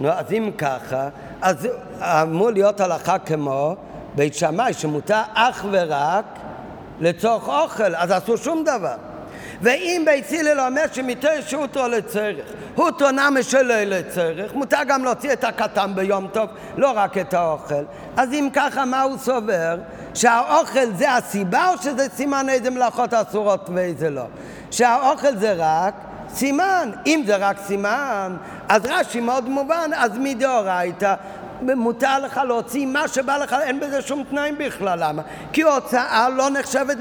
נו, אז אם ככה, אז אמור להיות הלכה כמו בית שמאי שמותר אך ורק לצורך אוכל, אז אסור שום דבר. ואם בית הלל אומר שמתר שותו לצרך, הוא תונה משלו לצרך, מותר גם להוציא את הקטן ביום טוב, לא רק את האוכל. אז אם ככה, מה הוא סובר? שהאוכל זה הסיבה או שזה סימן איזה מלאכות אסורות ואיזה לא? שהאוכל זה רק סימן. אם זה רק סימן, אז רש"י מאוד מובן, אז מדאורייתא מותר לך להוציא מה שבא לך, אין בזה שום תנאים בכלל, למה? כי הוצאה לא נחשבת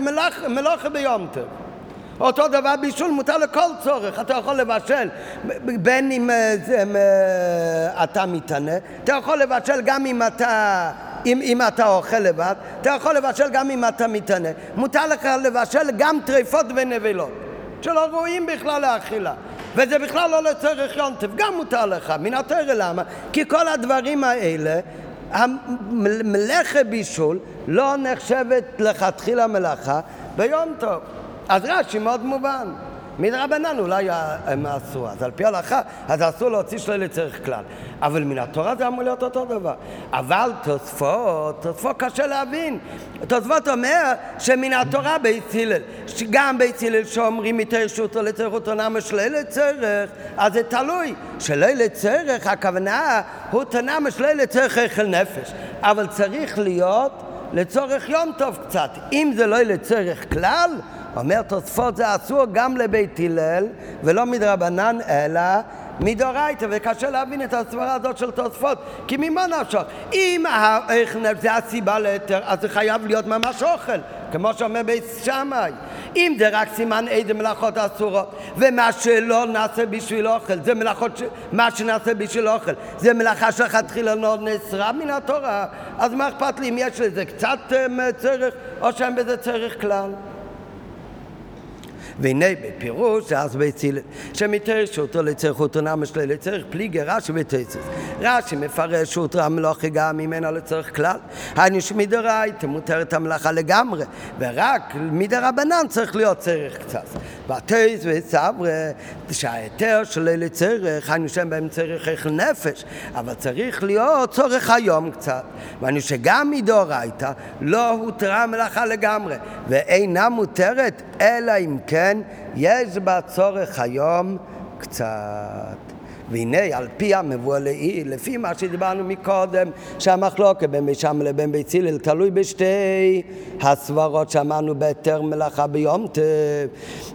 מלאכה ביום טוב. אותו דבר בישול מותר לכל צורך, אתה יכול לבשל בין אם אה, אה, אתה מתענה, אתה יכול לבשל גם אם אתה, אם, אם אתה אוכל לבד, אתה יכול לבשל גם אם אתה מתענה, מותר לך לבשל גם טריפות ונבלות שלא רואים בכלל לאכילה וזה בכלל לא לצורך יונטף, גם מותר לך, מן התרא למה? כי כל הדברים האלה מלאכה בישול לא נחשבת לכתחילה מלאכה ביום טוב אז רש"י מאוד מובן. מדרבנן אולי הם עשו, אז על פי ההלכה, אז אסור להוציא שלילי צריך כלל. אבל מן התורה זה אמור להיות אותו דבר. אבל תוספות, תוספות קשה להבין. תוספות אומר שמן התורה בית הלל, גם בית הלל שאומרים מתרשותו לצריכותו נמה שלילי צריך, אז זה תלוי. שלילי צריך, הכוונה הוא תנמה שלילי צריך אכל נפש. אבל צריך להיות לצורך יום טוב קצת. אם זה לא לצורך כלל, אומר תוספות זה אסור גם לבית הלל ולא מדרבנן אלא מדאורייתא, וקשה להבין את הסברה הזאת של תוספות, כי ממה נפשך? אם זה הסיבה להיתר, אז זה חייב להיות ממש אוכל, כמו שאומר בית שמאי. אם זה רק סימן איזה מלאכות אסורות, ומה שלא נעשה בשביל אוכל, זה מלאכות, ש... מה שנעשה בשביל אוכל, זה מלאכה שלכתחילה לא נאסרה מן התורה, אז מה אכפת לי אם יש לזה קצת אה, צורך, או שאין בזה צורך כלל? והנה בפירוש אז בצילה שמתרש אותו לצריך אותו נמש לצריך פליגי רש"י ותצס רש"י מפרש אותו המלוכה גם ממנה לצריך כלל. היינו שמדרייתא מותרת המלאכה לגמרי ורק מדרבנן צריך להיות צריך קצת. בתייס וסברה שההיתר של לצריך היינו שם בהם צריך איך נפש אבל צריך להיות צורך היום קצת. ואני שגם מדאורייתא לא הותרה המלאכה לגמרי ואינה מותרת אלא אם כן יש בה צורך היום קצת. והנה על פי המבוא לעיל, לפי מה שדיברנו מקודם, שהמחלוקת בין בית שמאי לבין בית הלל תלוי בשתי הסברות שאמרנו בהיתר מלאכה ביום טב.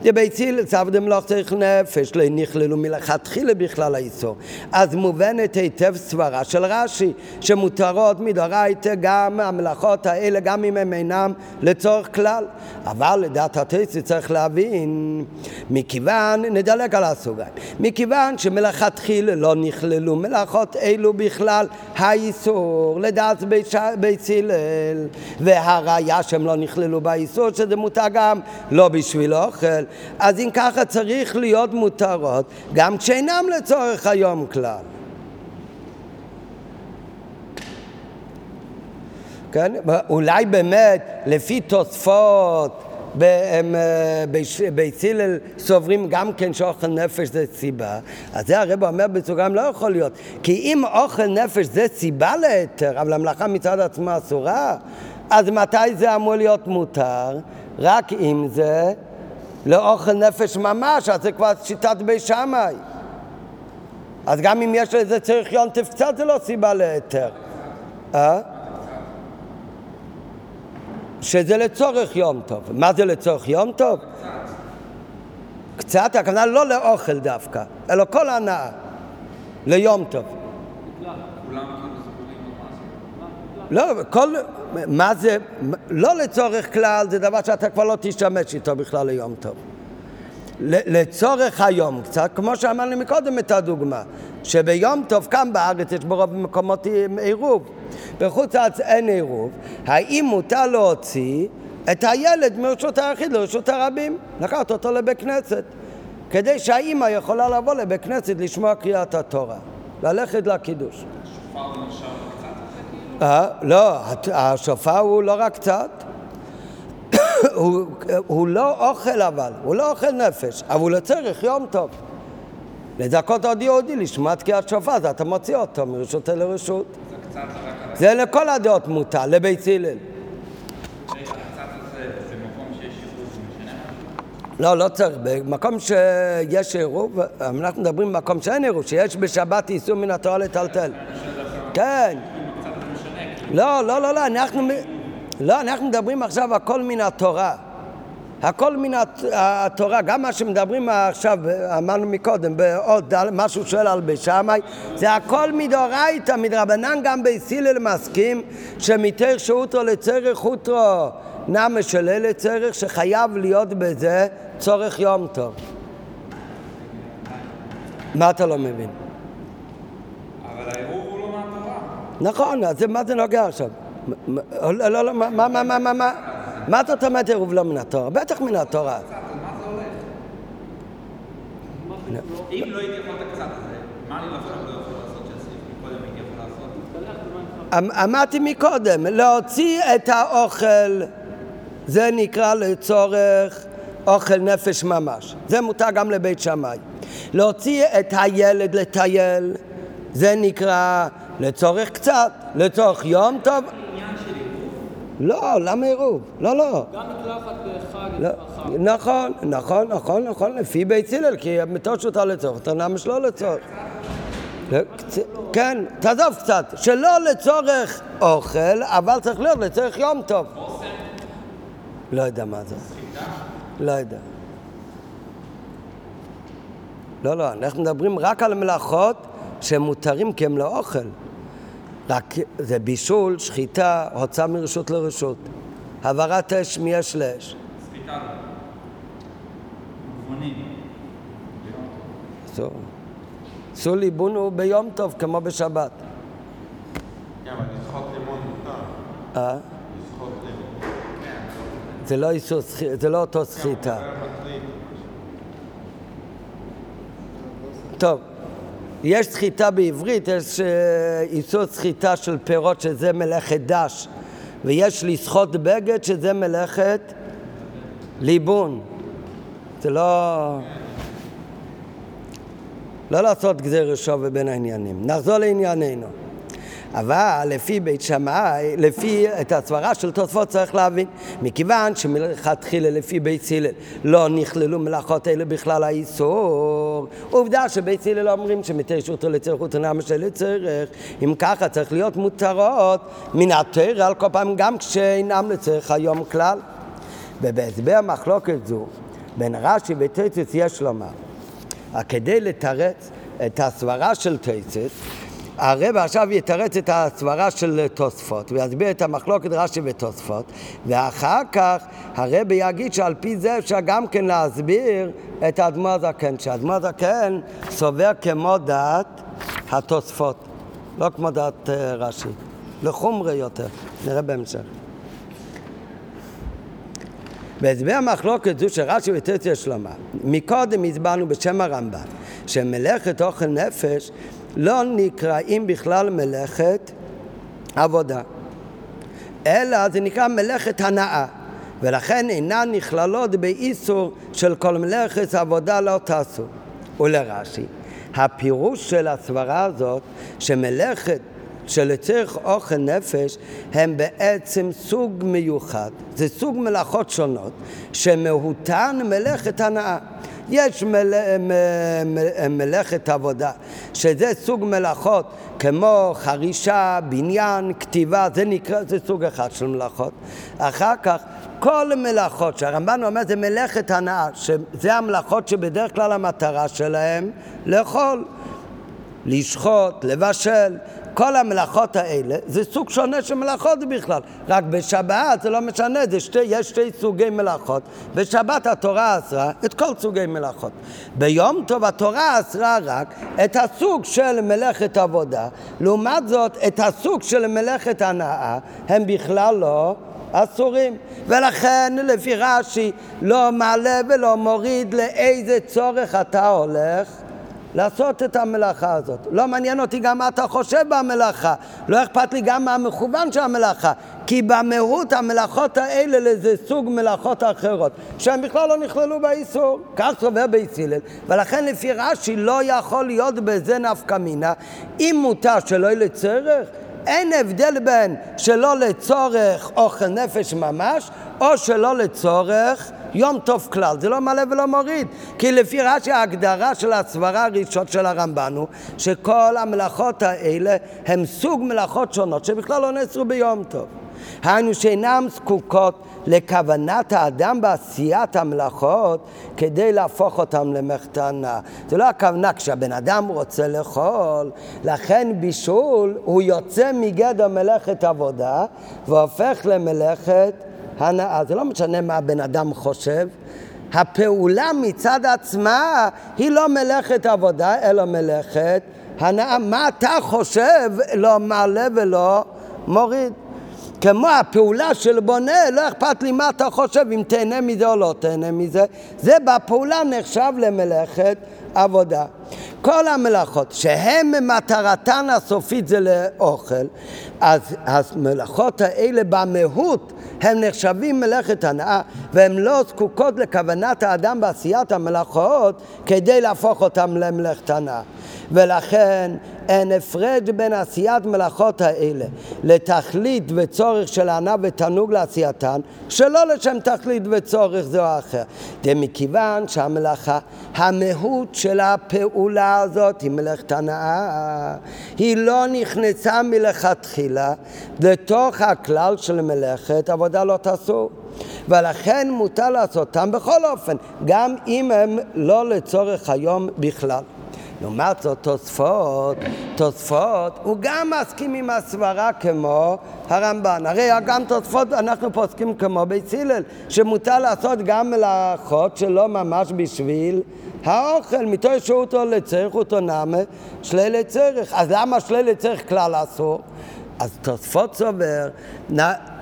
בבית הלל דמלוך צריך נפש, לא נכללו מלכתחילה בכלל האיסור. אז מובנת היטב סברה של רש"י, שמותרות מדאורייתא גם המלאכות האלה, גם אם הם אינם לצורך כלל. אבל לדעת התייסי צריך להבין, מכיוון, נדלג על הסוגריים, מכיוון שמלכתחילה מלכתחילה לא נכללו מלאכות אלו בכלל. האיסור לדעת בית הלל והראיה שהם לא נכללו באיסור שזה מותר גם לא בשביל אוכל. אז אם ככה צריך להיות מותרות גם כשאינם לצורך היום כלל. כן? אולי באמת לפי תוספות בית הלל סוברים גם כן שאוכל נפש זה סיבה, אז זה הרב אומר בסוגריים לא יכול להיות, כי אם אוכל נפש זה סיבה להיתר, אבל המלאכה מצד עצמה אסורה, אז מתי זה אמור להיות מותר? רק אם זה לאוכל נפש ממש, אז זה כבר שיטת בית שמאי. אז גם אם יש לזה צריך יונטף קצת זה לא סיבה להיתר. אה? שזה לצורך יום טוב. מה זה לצורך יום טוב? קצת, הכוונה לא לאוכל דווקא, אלא כל הנאה, ליום טוב. לא, כל... מה זה... לא לצורך כלל, זה דבר שאתה כבר לא תשתמש איתו בכלל ליום טוב. לצורך היום קצת, כמו שאמרנו מקודם את הדוגמה, שביום טוב כאן בארץ יש ברוב מקומות עירוב, בחוץ לארץ אין עירוב, האם מותר להוציא את הילד מרשות היחיד לרשות הרבים, לקחת אותו לבית כנסת, כדי שהאימא יכולה לבוא לבית כנסת לשמוע קריאת התורה, ללכת לקידוש. אה, לא, השופר הוא לא רק קצת, הוא, הוא לא אוכל אבל, הוא לא אוכל נפש, אבל הוא לצריך יום טוב. לזכות עוד יהודי לשמוע תקיעת שופר, אז אתה מוציא אותו מרשות לרשות. זה לכל הדעות מותר, לבית הלל. לא, לא צריך. במקום שיש עירוב, אנחנו מדברים במקום שאין עירוב, שיש בשבת איסור מן התורה לטלטל. כן. לא, לא, לא, לא, אנחנו, לא, אנחנו מדברים עכשיו הכל מן התורה. הכל מן התורה, גם מה שמדברים עכשיו, אמרנו מקודם, בעוד משהו שואל על בשמאי, זה הכל מדאורייתא, מדרבנן גם בסילל מסכים שמתר שהותו לצריך הותרו נמה של אלה צריך שחייב להיות בזה צורך יום טוב. מה אתה לא מבין? אבל העירוב הוא לא מהתורה. נכון, אז מה זה נוגע עכשיו? לא, לא, לא, מה, מה, מה, מה, מה? מה זאת אומרת עירוב לא מן התורה? בטח מן התורה. אם לא הייתי יכול את הקצת הזה, מה אני לא יכול לעשות שהסעיף מקודם הייתי יכול לעשות? אמרתי מקודם, להוציא את האוכל זה נקרא לצורך אוכל נפש ממש. זה מותר גם לבית שמאי. להוציא את הילד לטייל, זה נקרא לצורך קצת, לצורך יום טוב. לא, למה עירוב? לא, לא. גם מקלחת בחג לא. נכון, נכון, נכון, נכון, לפי בית הלל, כי מתות שותה לצורך, תנא שלא לצורך. כן, תעזוב קצת, שלא לצורך אוכל, אבל צריך להיות לצורך יום טוב. לא יודע מה זה. לא יודע. לא, לא, אנחנו מדברים רק על מלאכות שמותרים כי הם לא אוכל. רק זה בישול, שחיטה, הוצאה מרשות לרשות. העברת אש מאש לאש. סחיטה. גבונים. עשו ליבון הוא ביום טוב כמו בשבת. כן, אבל לשחוט לימון מותר. אה? לשחוט לימון. זה לא איסור, סחי- זה לא אותו סחיטה. טוב, יש סחיטה בעברית, יש אה, איסור סחיטה של פירות שזה מלאכת דש, ויש לסחוט בגד שזה מלאכת ליבון. זה לא... לא לעשות גזיר שווה בין העניינים. נחזור לענייננו. אבל לפי בית שמאי, לפי את הסברה של תוספות צריך להבין, מכיוון שמלכתחילה לפי בית הלל לא נכללו מלאכות אלה בכלל האיסור, עובדה שבית הלל אומרים שמתרשותו לצריכות הנמה של לצריך, אם ככה צריך להיות מותרות מן התרא על כל פעם גם כשאינם לצריך היום כלל. ובהסבר מחלוקת זו בין רש"י וטייצץ יש לומר, כדי לתרץ את הסברה של טייצץ הרב עכשיו יתרץ את הסברה של תוספות ויסביר את המחלוקת רש"י ותוספות ואחר כך הרב יגיד שעל פי זה אפשר גם כן להסביר את האדמו הזקן שהאדמו הזקן סובר כמו דעת התוספות לא כמו דעת אה, רש"י לחומרי יותר. נראה בהמשך. בהסבר המחלוקת זו שרש"י וטציה שלמה מקודם הסברנו בשם הרמב"ם שמלאכת אוכל נפש לא נקראים בכלל מלאכת עבודה, אלא זה נקרא מלאכת הנאה, ולכן אינן נכללות באיסור של כל מלאכת עבודה לא תעשו. ולרש"י, הפירוש של הסברה הזאת, שמלאכת שלצריך אוכל נפש הם בעצם סוג מיוחד, זה סוג מלאכות שונות שמהותן מלאכת הנאה. יש מל... מ... מ... מלאכת עבודה, שזה סוג מלאכות כמו חרישה, בניין, כתיבה, זה נקרא, זה סוג אחד של מלאכות. אחר כך, כל מלאכות שהרמב"ן אומר זה מלאכת הנאה, שזה המלאכות שבדרך כלל המטרה שלהם לאכול, לשחוט, לבשל, כל המלאכות האלה זה סוג שונה של מלאכות בכלל. רק בשבת זה לא משנה, זה שתי, יש שתי סוגי מלאכות. בשבת התורה אסרה את כל סוגי מלאכות. ביום טוב התורה אסרה רק את הסוג של מלאכת עבודה. לעומת זאת, את הסוג של מלאכת הנאה הם בכלל לא אסורים. ולכן לפי רש"י לא מעלה ולא מוריד לאיזה צורך אתה הולך לעשות את המלאכה הזאת. לא מעניין אותי גם מה אתה חושב במלאכה, לא אכפת לי גם מה המכוון של המלאכה, כי במהות המלאכות האלה לזה סוג מלאכות אחרות, שהן בכלל לא נכללו באיסור. כך סובר בית הלל, ולכן לפי רש"י לא יכול להיות בזה נפקא מינה, אם מותר שלא יהיה לצורך, אין הבדל בין שלא לצורך אוכל נפש ממש, או שלא לצורך יום טוב כלל, זה לא מלא ולא מוריד. כי לפי רש"י ההגדרה של הסברה הראשון של הרמב"ן הוא שכל המלאכות האלה הם סוג מלאכות שונות שבכלל לא נאסרו ביום טוב. היינו שאינן זקוקות לכוונת האדם בעשיית המלאכות כדי להפוך אותם למחתנה. זה לא הכוונה כשהבן אדם רוצה לאכול, לכן בישול הוא יוצא מגדר מלאכת עבודה והופך למלאכת הנאה. זה לא משנה מה הבן אדם חושב. הפעולה מצד עצמה היא לא מלאכת עבודה, אלא מלאכת הנאה. מה אתה חושב לא מעלה ולא מוריד. כמו הפעולה של בונה, לא אכפת לי מה אתה חושב, אם תהנה מזה או לא תהנה מזה, זה בפעולה נחשב למלאכת עבודה. כל המלאכות שהן מטרתן הסופית זה לאוכל, אז המלאכות האלה במהות הם נחשבים מלאכת הנאה והן לא זקוקות לכוונת האדם בעשיית המלאכות כדי להפוך אותם למלאכת הנאה. ולכן אין הפרד בין עשיית מלאכות האלה לתכלית וצורך של הנאה ותענוג לעשייתן, שלא לשם תכלית וצורך זה או אחר. זה מכיוון שהמלאכה, המהות של הפעולה הזאת היא מלאכת הנאה. היא לא נכנסה מלכתחילה לתוך הכלל של מלאכת עבודה לא תעשו. ולכן מותר לעשותם בכל אופן, גם אם הם לא לצורך היום בכלל. לעומת זאת תוספות, תוספות, הוא גם מסכים עם הסברה כמו הרמב"ן. הרי גם תוספות אנחנו פוסקים כמו בית הלל, שמותר לעשות גם מלאכות שלא ממש בשביל האוכל, מתוך שהותו לצריך אותו נמה שלילי צריך. אז למה שלילי צריך כלל אסור? אז תוספות סובר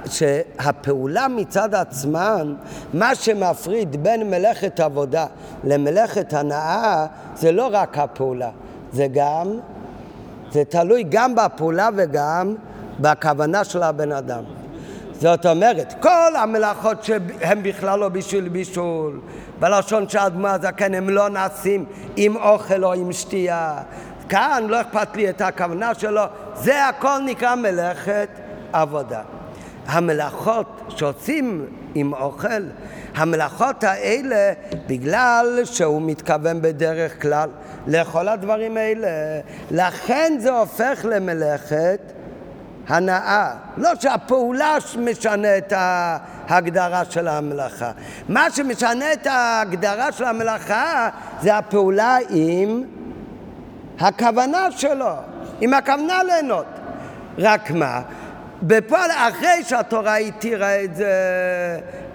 שהפעולה מצד עצמן, מה שמפריד בין מלאכת עבודה למלאכת הנאה, זה לא רק הפעולה, זה גם, זה תלוי גם בפעולה וגם בכוונה של הבן אדם. זאת אומרת, כל המלאכות שהן בכלל לא בשביל בישול, בלשון של אדמו הזקן הם לא נעשים עם אוכל או עם שתייה. כאן לא אכפת לי את הכוונה שלו, זה הכל נקרא מלאכת עבודה. המלאכות שעושים עם אוכל, המלאכות האלה, בגלל שהוא מתכוון בדרך כלל לכל הדברים האלה, לכן זה הופך למלאכת הנאה. לא שהפעולה משנה את ההגדרה של המלאכה. מה שמשנה את ההגדרה של המלאכה זה הפעולה עם הכוונה שלו, עם הכוונה ליהנות. רק מה? בפועל, אחרי שהתורה התירה את זה,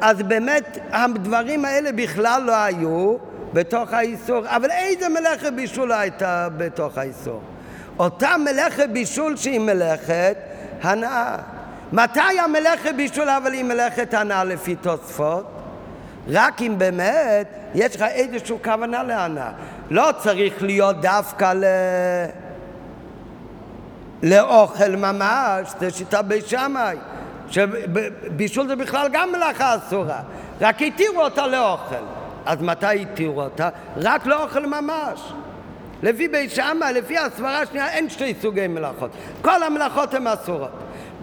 אז באמת הדברים האלה בכלל לא היו בתוך האיסור. אבל איזה מלאכת בישול הייתה בתוך האיסור? אותה מלאכת בישול שהיא מלאכת הנאה. מתי המלאכת בישול אבל היא מלאכת הנאה לפי תוספות? רק אם באמת יש לך איזושהי כוונה להנאה. לא צריך להיות דווקא ל... לאוכל ממש, זה שיטה בית שמאי, שבישול זה בכלל גם מלאכה אסורה, רק התירו אותה לאוכל. אז מתי התירו אותה? רק לאוכל ממש. לפי בית שמאי, לפי הסברה השנייה, אין שתי סוגי מלאכות. כל המלאכות הן אסורות.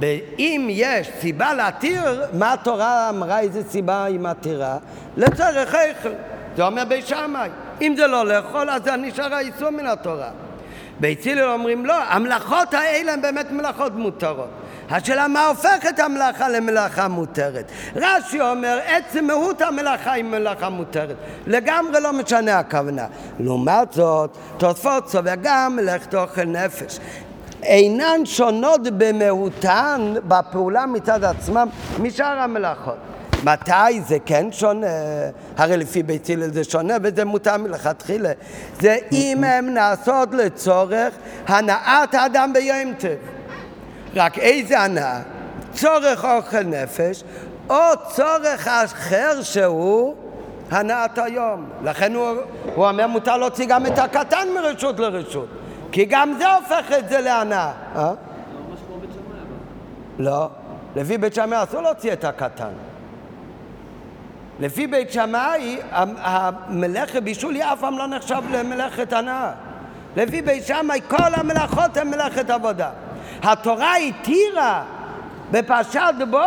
ואם יש סיבה להתיר, מה התורה אמרה, איזה סיבה היא מתירה? לצורך איכל. זה אומר בית שמאי. אם זה לא לאכול, אז זה נשאר האיסור מן התורה. בית הלל אומרים לא, המלאכות האלה הן באמת מלאכות מותרות. השאלה מה הופך את המלאכה למלאכה מותרת. רש"י אומר, עצם מהות המלאכה היא מלאכה מותרת. לגמרי לא משנה הכוונה. לעומת זאת, תוספות סובר גם מלאכת אוכל נפש. אינן שונות במהותן בפעולה מצד עצמם משאר המלאכות. מתי זה כן שונה? הרי לפי בית הלל זה שונה וזה מותר מלכתחילה. זה אם הם נעשות לצורך הנעת האדם ביום טוב. רק איזה הנאה? צורך אוכל נפש או צורך אחר שהוא הנעת היום. לכן הוא, הוא אומר מותר להוציא גם את הקטן מרשות לרשות. כי גם זה הופך את זה להנאה. אה? לא, לפי בית שמאי אסור להוציא את הקטן. לפי בית שמאי, המלאכת בישול אף פעם לא נחשב למלאכת הנאה. לפי בית שמאי כל המלאכות הן מלאכת עבודה. התורה התירה בפרשת בו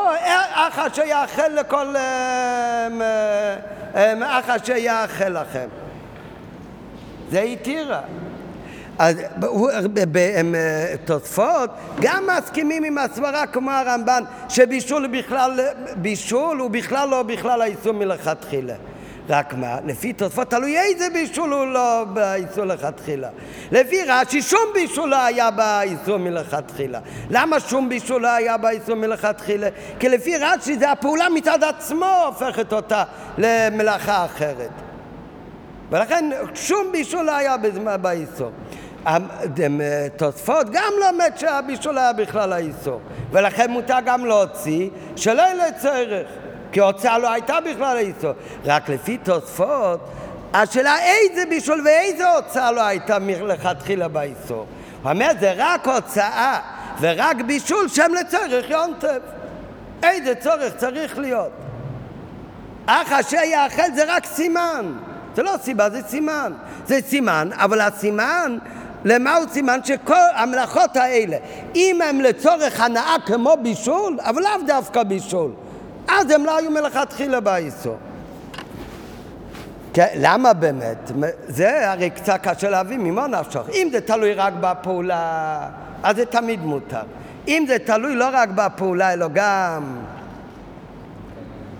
אך אשר יאכל לכל... אך אשר יאכל לכם. זה התירה. אז תוספות גם מסכימים עם הסברה כמו הרמב"ן שבישול בכלל, בישול הוא בכלל לא בכלל האיסור מלכתחילה. רק מה, לפי תוספות תלוי איזה בישול הוא לא באיסור לכתחילה. לפי רש"י שום בישול לא היה באיסור מלכתחילה. למה שום בישול לא היה באיסור מלכתחילה? כי לפי רש"י זה הפעולה מצד עצמו הופכת אותה למלאכה אחרת. ולכן שום בישול לא היה באיסור. תוספות גם לומד שהבישול היה בכלל האיסור. ולכן מותר גם להוציא שלא יהיה לצורך כי הוצאה לא הייתה בכלל האיסור. רק לפי תוספות השאלה איזה בישול ואיזה הוצאה לא הייתה מלכתחילה באיסור. הוא אומר זה רק הוצאה ורק בישול שהם לצורך יונטב. איזה צורך צריך להיות? אך אשר יאכל זה רק סימן. זה לא סיבה, זה סימן. זה סימן, אבל הסימן למה הוא סימן? שכל המלאכות האלה, אם הם לצורך הנאה כמו בישול, אבל לאו דווקא בישול, אז הם לא היו מלכתחילה באיסור. כן, למה באמת? זה הרי קצת קשה להבין ממה נפשך. אם זה תלוי רק בפעולה, אז זה תמיד מותר. אם זה תלוי לא רק בפעולה, אלא גם,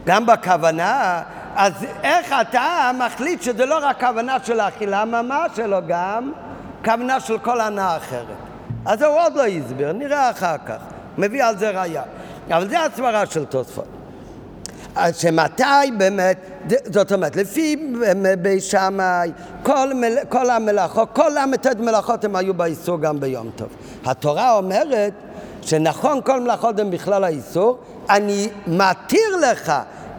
גם בכוונה, אז איך אתה מחליט שזה לא רק כוונה של האכילה ממש, אלא גם כוונה של כל הנאה אחרת. אז הוא עוד לא הסביר, נראה אחר כך. מביא על זה ראייה. אבל זה הסברה של תוספות. אז שמתי באמת, זאת אומרת, לפי בית שמאי, כל, כל המלאכות, כל ל"ט מלאכות הם היו באיסור גם ביום טוב. התורה אומרת שנכון כל מלאכות הן בכלל האיסור, אני מתיר לך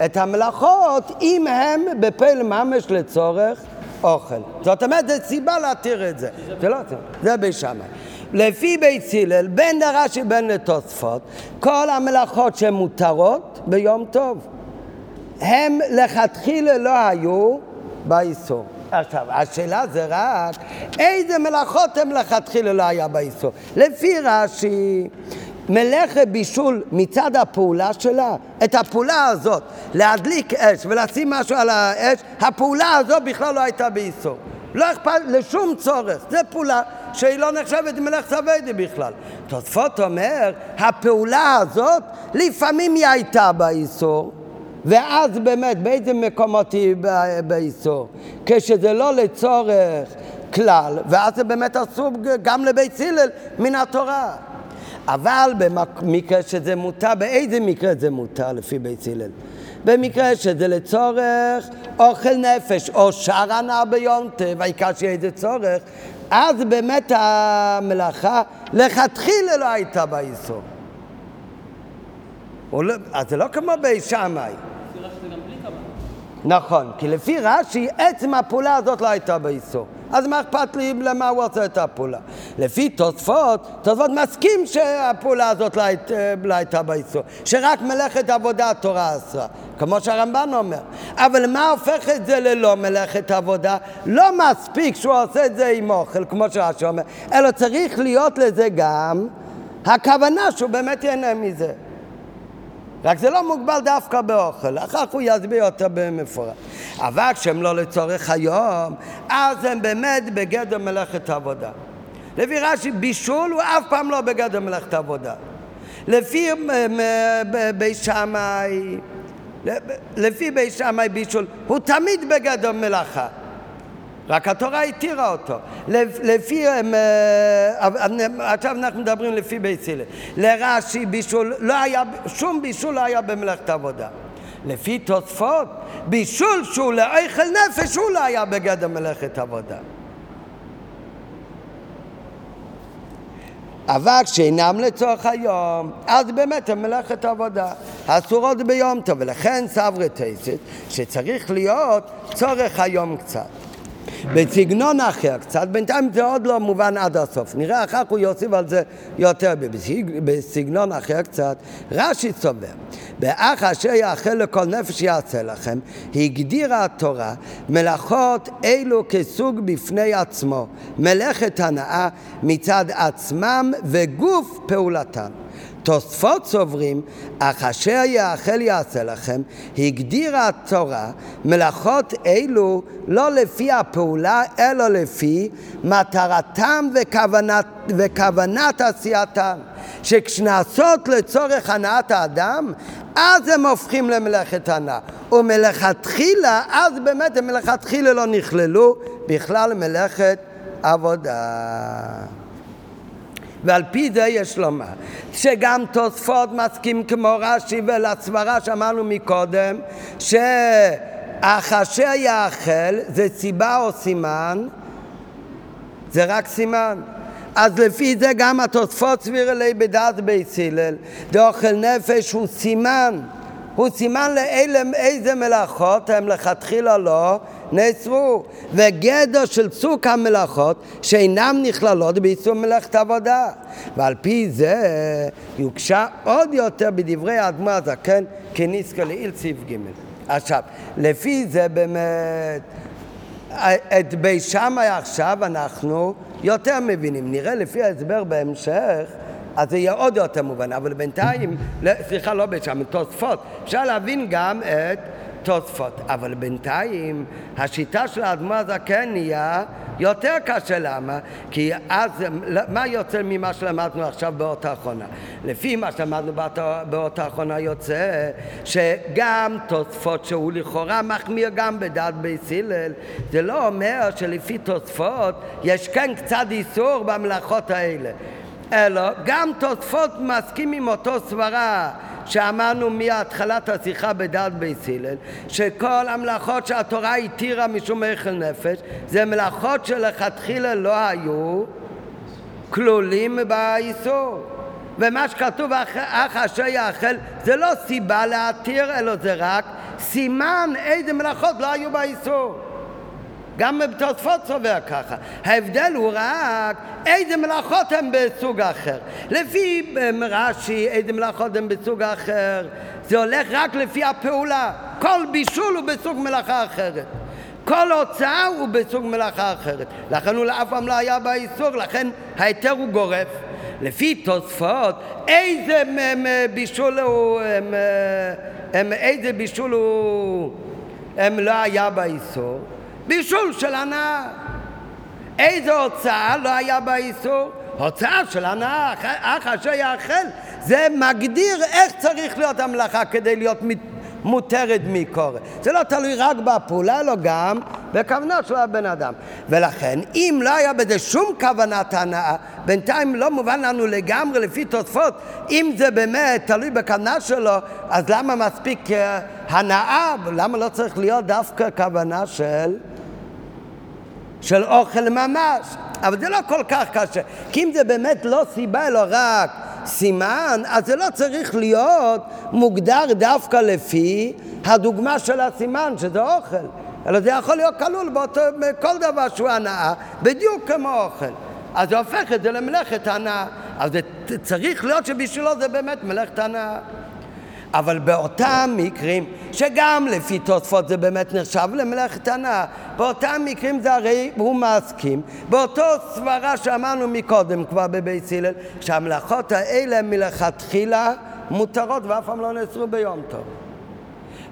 את המלאכות אם הם בפעיל ממש לצורך אוכל. זאת אומרת, זו סיבה להתיר את זה. זה לא זה בית שמאי. לפי בית הלל, בין דרש"י בין לתוספות, כל המלאכות שמותרות ביום טוב, הם לכתחילה לא היו באיסור. עכשיו, השאלה זה רק איזה מלאכות הם לכתחילה לא היה באיסור. לפי רש"י, מלאכת בישול מצד הפעולה שלה, את הפעולה הזאת, להדליק אש ולשים משהו על האש, הפעולה הזאת בכלל לא הייתה באיסור. לא אכפת לשום צורך, זו פעולה שהיא לא נחשבת מלאכת אביידי בכלל. תוספות אומר, הפעולה הזאת לפעמים היא הייתה באיסור, ואז באמת באיזה מקומות היא באיסור? כשזה לא לצורך כלל, ואז זה באמת אסור גם לבית הלל מן התורה. אבל במקרה שזה מותר, באיזה מקרה זה מותר לפי בית הלל? במקרה שזה לצורך אוכל נפש או שער הנאה ביום טב, העיקר שיהיה איזה צורך, אז באמת המלאכה לכתחילה לא הייתה באיסור. לא, אז זה לא כמו בית שמאי. נכון, כי לפי רש"י עצם הפעולה הזאת לא הייתה באיסור. אז מה אכפת לי למה הוא עושה את הפעולה? לפי תוספות, תוספות מסכים שהפעולה הזאת לא, היית, לא הייתה באיסור, שרק מלאכת עבודה התורה אסרה, כמו שהרמב"ן אומר. אבל מה הופך את זה ללא מלאכת עבודה? לא מספיק שהוא עושה את זה עם אוכל, כמו שרש"י אומר, אלא צריך להיות לזה גם הכוונה שהוא באמת ייהנה מזה. רק זה לא מוגבל דווקא באוכל, אחר כך הוא יסביר יותר במפורט. אבל כשהם לא לצורך היום, אז הם באמת בגדר מלאכת עבודה. לפי רש"י, בישול הוא אף פעם לא בגדר מלאכת עבודה. לפי בית שמאי, לפי בית שמאי בישול, הוא תמיד בגדר מלאכה. רק התורה התירה אותו. לפי, עכשיו אנחנו מדברים לפי בית הלל. לרש"י בישול, לא היה, שום בישול לא היה במלאכת עבודה. לפי תוספות, בישול שהוא לאוכל נפש הוא לא היה בגדר מלאכת עבודה. אבק שאינם לצורך היום, אז באמת הם מלאכת עבודה. אסורות ביום טוב, ולכן סברי טייסת, שצריך להיות צורך היום קצת. בסגנון אחר קצת, בינתיים זה עוד לא מובן עד הסוף. נראה אחר כך הוא יוסיף על זה יותר. בסגנון אחר קצת, רש"י סובר, באח אשר יאכל לכל נפש יעשה לכם, הגדירה התורה מלאכות אלו כסוג בפני עצמו, מלאכת הנאה מצד עצמם וגוף פעולתם. תוספות סוברים, אך אשר יאכל יעשה לכם, הגדירה התורה מלאכות אלו לא לפי הפעולה, אלא לפי מטרתם וכוונת, וכוונת עשייתם. שכשנעשות לצורך הנעת האדם, אז הם הופכים למלאכת הנאה. ומלכתחילה, אז באמת הם מלכתחילה לא נכללו בכלל מלאכת עבודה. ועל פי זה יש לומר שגם תוספות מסכים כמו רש"י ולסברה שאמרנו מקודם שאחשר יאכל זה סיבה או סימן? זה רק סימן. אז לפי זה גם התוספות סביר אלי בדעת בית הלל דאוכל נפש הוא סימן הוא סימן לאלה איזה מלאכות הם לכתחילה לא נאסרו, וגדר של צוק המלאכות שאינם נכללות באיסור מלאכת עבודה. ועל פי זה יוגשה עוד יותר בדברי האדמו הזקן כניסקה לעיל סעיף ג'. עכשיו, לפי זה באמת, את בי שמאי עכשיו אנחנו יותר מבינים. נראה לפי ההסבר בהמשך אז זה יהיה עוד יותר מובן, אבל בינתיים, סליחה, לא בית שם, תוספות, אפשר להבין גם את תוספות. אבל בינתיים השיטה של האדמו הזקן נהיה יותר קשה, למה? כי אז, מה יוצא ממה שלמדנו עכשיו באותה האחרונה? לפי מה שלמדנו באותה האחרונה יוצא שגם תוספות שהוא לכאורה מחמיר גם בדעת בית הלל, זה לא אומר שלפי תוספות יש כן קצת איסור במלאכות האלה. אלא גם תוספות מסכים עם אותו סברה שאמרנו מהתחלת השיחה בדעת בית הלל, שכל המלאכות שהתורה התירה משום איכל נפש, זה מלאכות שלכתחילה לא היו כלולים באיסור. ומה שכתוב אח אשר יאכל זה לא סיבה להתיר, אלא זה רק סימן איזה מלאכות לא היו באיסור. גם בתוספות סובר ככה. ההבדל הוא רק איזה מלאכות הן בסוג אחר. לפי אמ, רש"י, איזה מלאכות הן בסוג אחר, זה הולך רק לפי הפעולה. כל בישול הוא בסוג מלאכה אחרת. כל הוצאה הוא בסוג מלאכה אחרת. לכן הוא לאף פעם לא היה באיסור, לכן ההיתר הוא גורף. לפי תוספות, איזה בישול הוא, איזה בישול הוא, הם לא היה באיסור. בישול של הנאה. איזו הוצאה לא היה באיסור? הוצאה של הנאה, אך אשר יאכל. זה מגדיר איך צריך להיות המלאכה כדי להיות מותרת מקורא. זה לא תלוי רק בפעולה, אלא גם בכוונות של הבן אדם. ולכן, אם לא היה בזה שום כוונת הנאה, בינתיים לא מובן לנו לגמרי לפי תוספות, אם זה באמת תלוי בכוונה שלו, אז למה מספיק אה, הנאה? למה לא צריך להיות דווקא כוונה של... של אוכל ממש. אבל זה לא כל כך קשה. כי אם זה באמת לא סיבה, אלא רק סימן, אז זה לא צריך להיות מוגדר דווקא לפי הדוגמה של הסימן, שזה אוכל. אלא זה יכול להיות כלול באותו, בכל דבר שהוא הנאה, בדיוק כמו אוכל. אז זה הופך את זה למלאכת הנאה. אז זה צריך להיות שבשבילו זה באמת מלאכת הנאה. אבל באותם מקרים, שגם לפי תוספות זה באמת נחשב למלאכת הנאה, באותם מקרים זה הרי הוא מסכים, באותו סברה שאמרנו מקודם כבר בבית הלל, שהמלאכות האלה מלכתחילה מותרות ואף פעם לא נאסרו ביום טוב.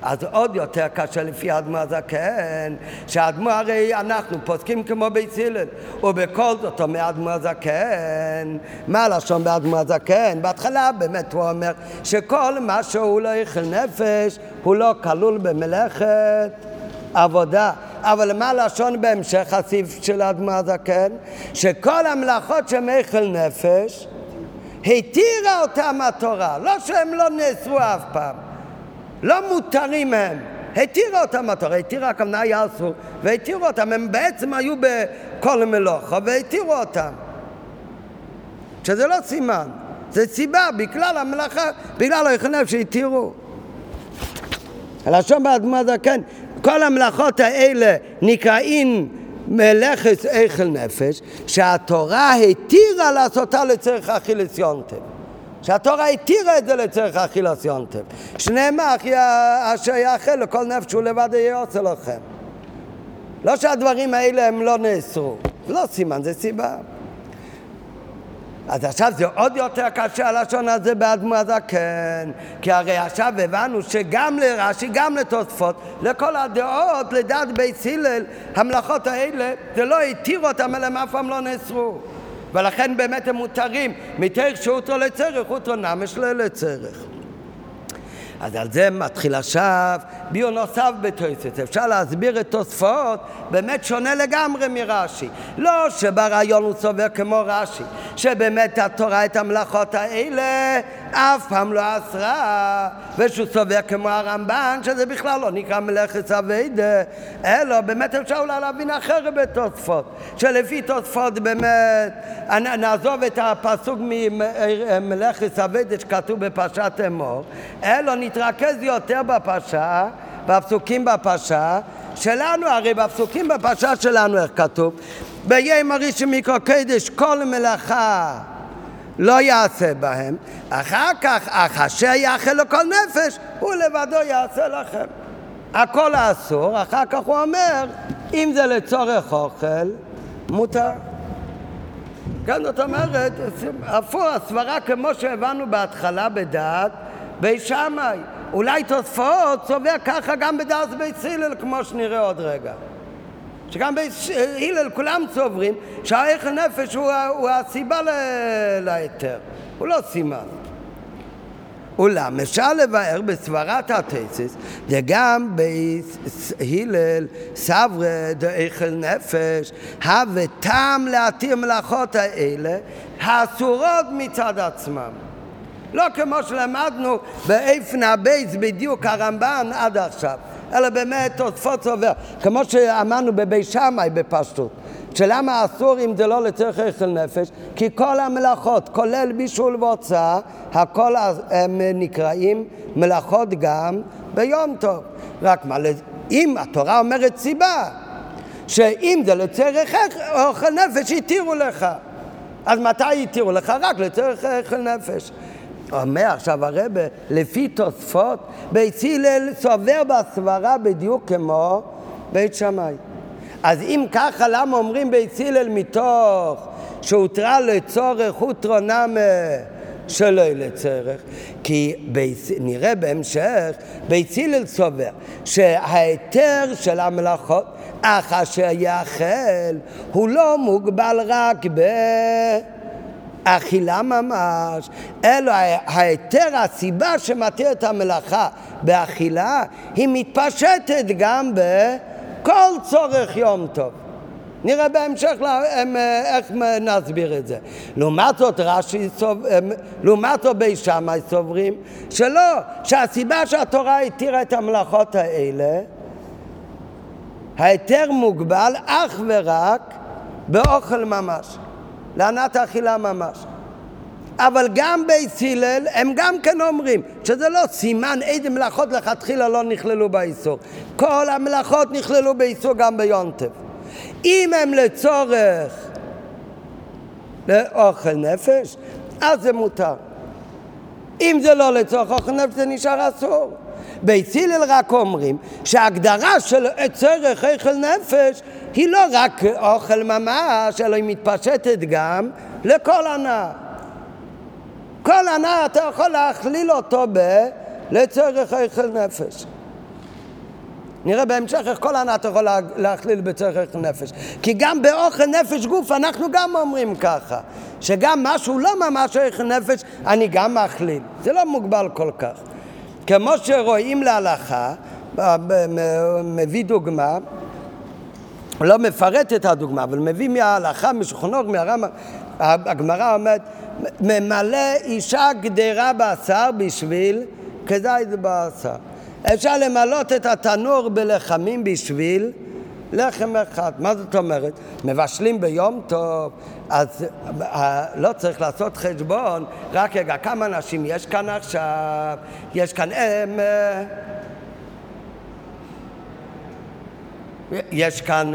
אז עוד יותר קשה לפי האדמו הזקן, שהאדמו הרי אנחנו פוסקים כמו בית הלל, ובכל זאת אומר האדמו הזקן, מה הלשון באדמו הזקן? בהתחלה באמת הוא אומר שכל מה שהוא לא יאכל נפש הוא לא כלול במלאכת עבודה. אבל מה לשון בהמשך הסעיף של האדמו הזקן? שכל המלאכות שמאכל נפש, התירה אותם התורה, לא שהם לא נאסרו אף פעם, לא מותרים הם, התירה אותם התורה, התירה הכוונה היה אסור, והתירו אותם, הם בעצם היו בכל מלוכה והתירו אותם. שזה לא סימן, זה סיבה, בגלל המלאכה, בגלל היכנף שהתירו. הלשון באדמה זקן, כל המלאכות האלה נקראים מלאכת איכל נפש, שהתורה התירה לעשותה לצריך אכילס יונטב. שהתורה התירה את זה לצריך אכילס יונטב. שנאמר, אשר יאכל לכל נפש הוא לבד יהיה עושה לכם. לא שהדברים האלה הם לא נאסרו. לא סימן, זה סיבה. אז עכשיו זה עוד יותר קשה הלשון הזה באדמו הזקן, כי הרי עכשיו הבנו שגם לרש"י, גם לתוספות, לכל הדעות, לדעת בית הלל, המלאכות האלה, זה לא התירו אותם, אלא הם אף פעם לא נאסרו. ולכן באמת הם מותרים, מתך שאותו לצרך, אוטרו נמש לצרך. אז על זה מתחיל עכשיו ביור נוסף בתוספות. אפשר להסביר את תוספות באמת שונה לגמרי מרש"י. לא שברעיון הוא סובר כמו רש"י, שבאמת התורה את המלאכות האלה אף פעם לא אסרה, ושהוא סובר כמו הרמב"ן, שזה בכלל לא נקרא מלאכת אביידה, אלא באמת אפשר אולי להבין אחרת בתוספות, שלפי תוספות באמת, נעזוב את הפסוק ממלאכת אביידה שכתוב בפרשת אמור, אלא נתרכז יותר בפרשה, בפסוקים בפרשה, שלנו, הרי בפסוקים בפרשה שלנו, איך כתוב? ביום הראשון מקרא קדש כל מלאכה לא יעשה בהם, אחר כך, אך אשר יאכל לכל נפש, הוא לבדו יעשה לכם. הכל אסור, אחר כך הוא אומר, אם זה לצורך אוכל, מותר. כן, זאת אומרת, הפוך, הסברה כמו שהבנו בהתחלה בדעת, בי שמאי. אולי תוספות סובר ככה גם בדעת בית הלל, כמו שנראה עוד רגע. שגם בית הלל כולם סוברים שהאיכל נפש הוא, הוא הסיבה להיתר, הוא לא סימן. אולם אפשר לבאר בסברת התסיס, וגם בהלל סברה דאיכל נפש, הווה טעם להתיר מלאכות האלה האסורות מצד עצמם. לא כמו שלמדנו באיפן הבייס בדיוק הרמב"ן עד עכשיו. אלא באמת תוספות סובר, כמו שאמרנו בבי שמאי בפשטות, שלמה אסור אם זה לא לצורך אכל נפש? כי כל המלאכות, כולל בישול והוצאה, הכל הם נקראים מלאכות גם ביום טוב. רק מה, אם התורה אומרת סיבה, שאם זה לצורך אוכל נפש, התירו לך. אז מתי התירו לך? רק לצורך אוכל נפש. אומר עכשיו הרבה, לפי תוספות, בית הלל סובר בסברה בדיוק כמו בית שמאי. אז אם ככה, למה אומרים בית הלל מתוך שהותרה לצורך הותרו נמה שלא לצורך? כי בית, נראה בהמשך, בית הלל סובר שההיתר של המלאכות אך אשר יאכל הוא לא מוגבל רק ב... אכילה ממש, אלא ההיתר, הסיבה שמתיר את המלאכה באכילה, היא מתפשטת גם בכל צורך יום טוב. נראה בהמשך איך נסביר את זה. לעומת זאת רש"י, לעומת זאת בי שמאי סוברים שלא, שהסיבה שהתורה התירה את המלאכות האלה, ההיתר מוגבל אך ורק באוכל ממש. לענת האכילה ממש. אבל גם בית הלל, הם גם כן אומרים שזה לא סימן איזה מלאכות לכתחילה לא נכללו באיסור. כל המלאכות נכללו באיסור גם ביונטב. אם הם לצורך לאוכל נפש, אז זה מותר. אם זה לא לצורך אוכל נפש, זה נשאר אסור. בית הלל רק אומרים שההגדרה של צורך אוכל נפש היא לא רק אוכל ממש, אלא היא מתפשטת גם לכל הנאה. כל הנאה אתה יכול להכליל אותו ב... לצורך אוכל נפש. נראה בהמשך איך כל הנאה אתה יכול להכליל בצורך נפש. כי גם באוכל נפש גוף אנחנו גם אומרים ככה, שגם משהו לא ממש אוכל נפש, אני גם מכליל. זה לא מוגבל כל כך. כמו שרואים להלכה, מביא דוגמה, הוא לא מפרט את הדוגמה, אבל מביא מההלכה, משכונות, מהרמב"ם, הגמרא אומרת, ממלא אישה גדרה בשר בשביל זה בשר. אפשר למלות את התנור בלחמים בשביל לחם אחד. מה זאת אומרת? מבשלים ביום טוב, אז אה, לא צריך לעשות חשבון, רק רגע, כמה אנשים יש כאן עכשיו? יש כאן... הם, אה, יש כאן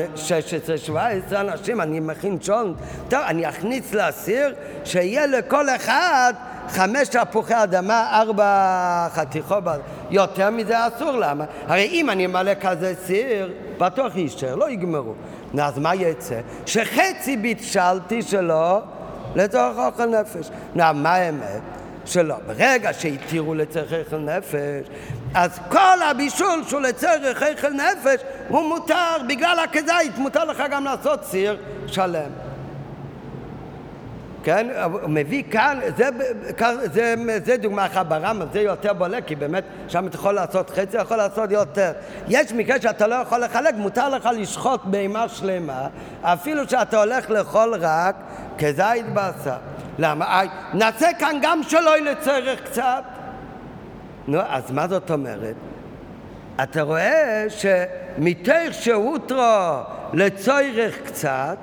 16-17 אנשים, אני מכין שון, טוב, אני אכניס לסיר שיהיה לכל אחד חמש תפוחי אדמה, ארבע חתיכות, יותר מזה אסור, למה? הרי אם אני אמלא כזה סיר, בטוח יישאר, לא יגמרו. אז מה יצא? שחצי ביטשלתי שלו לצורך אוכל נפש. נו, מה האמת? שלא. ברגע שהתירו לצורך אוכל נפש, אז כל הבישול שהוא לצורך אוכל נפש הוא מותר, בגלל הכזית מותר לך גם לעשות סיר שלם. כן, הוא מביא כאן, זה, זה, זה, דוגמה אחת ברמב"ם, זה יותר בולט, כי באמת שם אתה יכול לעשות חצי, יכול לעשות יותר. יש מקרה שאתה לא יכול לחלק, מותר לך לשחוט בהמה שלמה, אפילו שאתה הולך לאכול רק כזית בשר. למה? נעשה כאן גם שלא לצורך קצת. נו, אז מה זאת אומרת? אתה רואה שמתוך שהותרו לצורך קצת,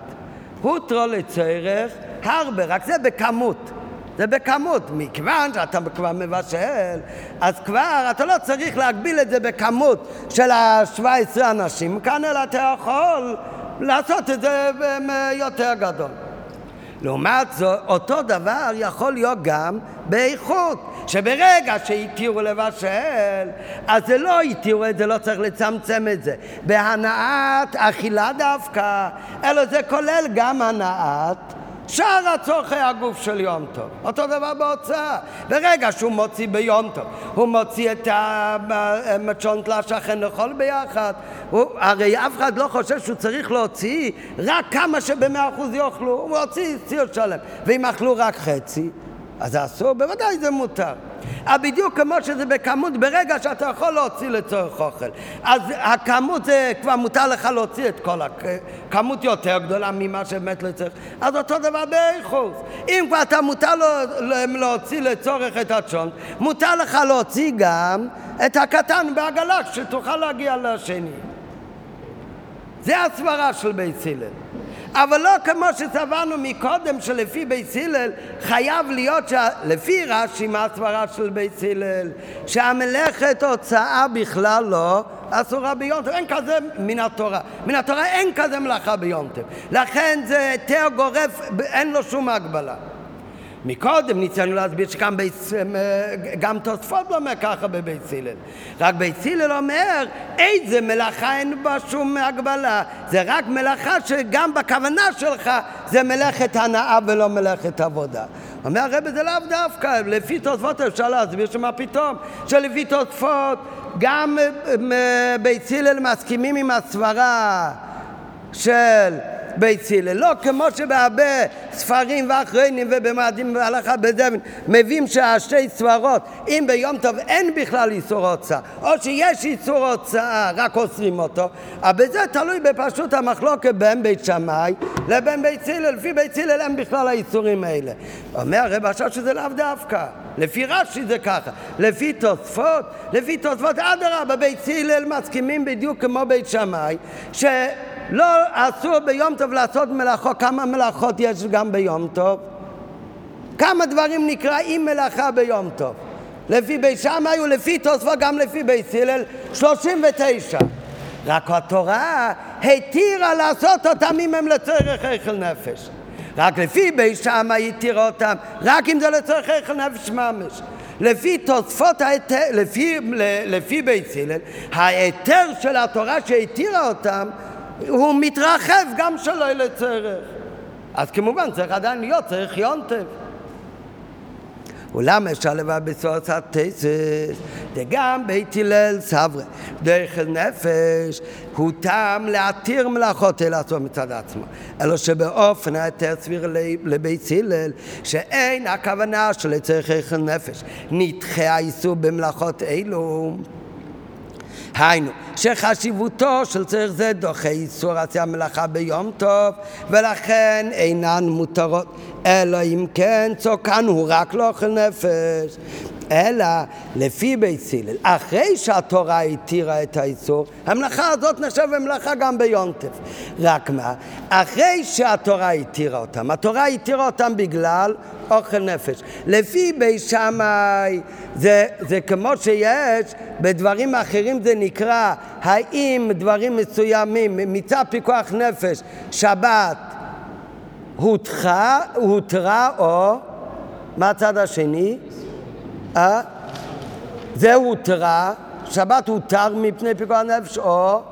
הותרו לצורך הרבה, רק זה בכמות. זה בכמות. מכיוון שאתה כבר מבשל, אז כבר אתה לא צריך להגביל את זה בכמות של ה-17 אנשים כאן, אלא אתה יכול לעשות את זה יותר גדול. לעומת זאת, אותו דבר יכול להיות גם באיכות, שברגע שהתירו לבשל, אז זה לא התירו את זה, לא צריך לצמצם את זה. בהנאת אכילה דווקא, אלא זה כולל גם הנאת שאר הצורכי הגוף של יום טוב. אותו דבר בהוצאה. ברגע שהוא מוציא ביום טוב, הוא מוציא את המצ'ונט לשכן לאכול ביחד. הוא, הרי אף אחד לא חושב שהוא צריך להוציא רק כמה שבמאה אחוז יאכלו. הוא מוציא ציר שלם. ואם אכלו רק חצי, אז זה אסור? בוודאי זה מותר. אבל בדיוק כמו שזה בכמות, ברגע שאתה יכול להוציא לצורך אוכל. אז הכמות זה כבר מותר לך להוציא את כל הכמות יותר גדולה ממה שבאמת לצורך. אז אותו דבר באיכוס. אם כבר אתה מותר לו, להוציא לצורך את הצ'ונט, מותר לך להוציא גם את הקטן בעגלה, שתוכל להגיע לשני. זה הסברה של בית הלל. אבל לא כמו שסברנו מקודם שלפי בית הלל חייב להיות, ש... לפי רש"י מה הסברה של בית הלל, שהמלאכת הוצאה בכלל לא אסורה ביום טוב, אין כזה מן התורה. מן התורה אין כזה מלאכה ביום טוב. לכן זה היתר גורף, אין לו שום הגבלה. מקודם ניסינו להסביר שגם בית, גם תוספות לא אומר ככה בבית הלל. רק בית הלל אומר איזה מלאכה אין בה שום הגבלה. זה רק מלאכה שגם בכוונה שלך זה מלאכת הנאה ולא מלאכת עבודה. אומר הרב זה לאו דווקא, לפי תוספות אפשר להסביר שמה פתאום, שלפי תוספות גם בית הלל מסכימים עם הסברה של בית הלל. לא כמו שבהרבה ספרים ואחרונים ובמועדים והלכה בדבן מביאים שהשתי סברות, אם ביום טוב אין בכלל איסור הוצאה, או שיש איסור הוצאה, רק אוסרים אותו, אבל בזה תלוי בפשוט המחלוקת בין בית שמאי לבין בית הלל. לפי בית הלל אין בכלל האיסורים האלה. אומר הרב עכשיו שזה לאו דווקא. לפי רש"י זה ככה, לפי תוספות, לפי תוספות אדרבה, בית הלל מסכימים בדיוק כמו בית שמאי. לא אסור ביום טוב לעשות מלאכות, כמה מלאכות יש גם ביום טוב? כמה דברים נקראים מלאכה ביום טוב? לפי בית שמאי ולפי תוספות גם לפי בית הלל 39 רק התורה התירה לעשות אותם אם הם לצורך איכל נפש רק לפי בית שמאי התירה אותם רק אם זה לצורך איכל נפש ממש לפי תוספות ההיתר, לפי, לפי בית הלל ההיתר של התורה שהתירה אותם הוא מתרחב גם שלא לצרך. אז כמובן צריך עדיין להיות, צריך יונטב. אולם אפשר לבד בסוס התסס, וגם בית הלל סברה, דרך נפש, הוא טעם להתיר מלאכות אל עצמו מצד עצמו. אלא שבאופן היתר סביר לבית הלל, שאין הכוונה שלצריך נפש. נדחה האיסור במלאכות אלו. היינו, שחשיבותו של צריך זה דוחה איסור עשייה מלאכה ביום טוב, ולכן אינן מותרות, אלא אם כן צוקן הוא רק לאוכל נפש. אלא לפי בית סילל, אחרי שהתורה התירה את האיסור, המלאכה הזאת נחשבת מלאכה גם ביונטף. רק מה? אחרי שהתורה התירה אותם, התורה התירה אותם בגלל אוכל נפש. לפי בית שמאי זה, זה כמו שיש, בדברים אחרים זה נקרא, האם דברים מסוימים, מצד פיקוח נפש, שבת הותרה, הותרה או מה הצד השני? אה? זה הותרה, שבת הותר מפני פיקוח נפש או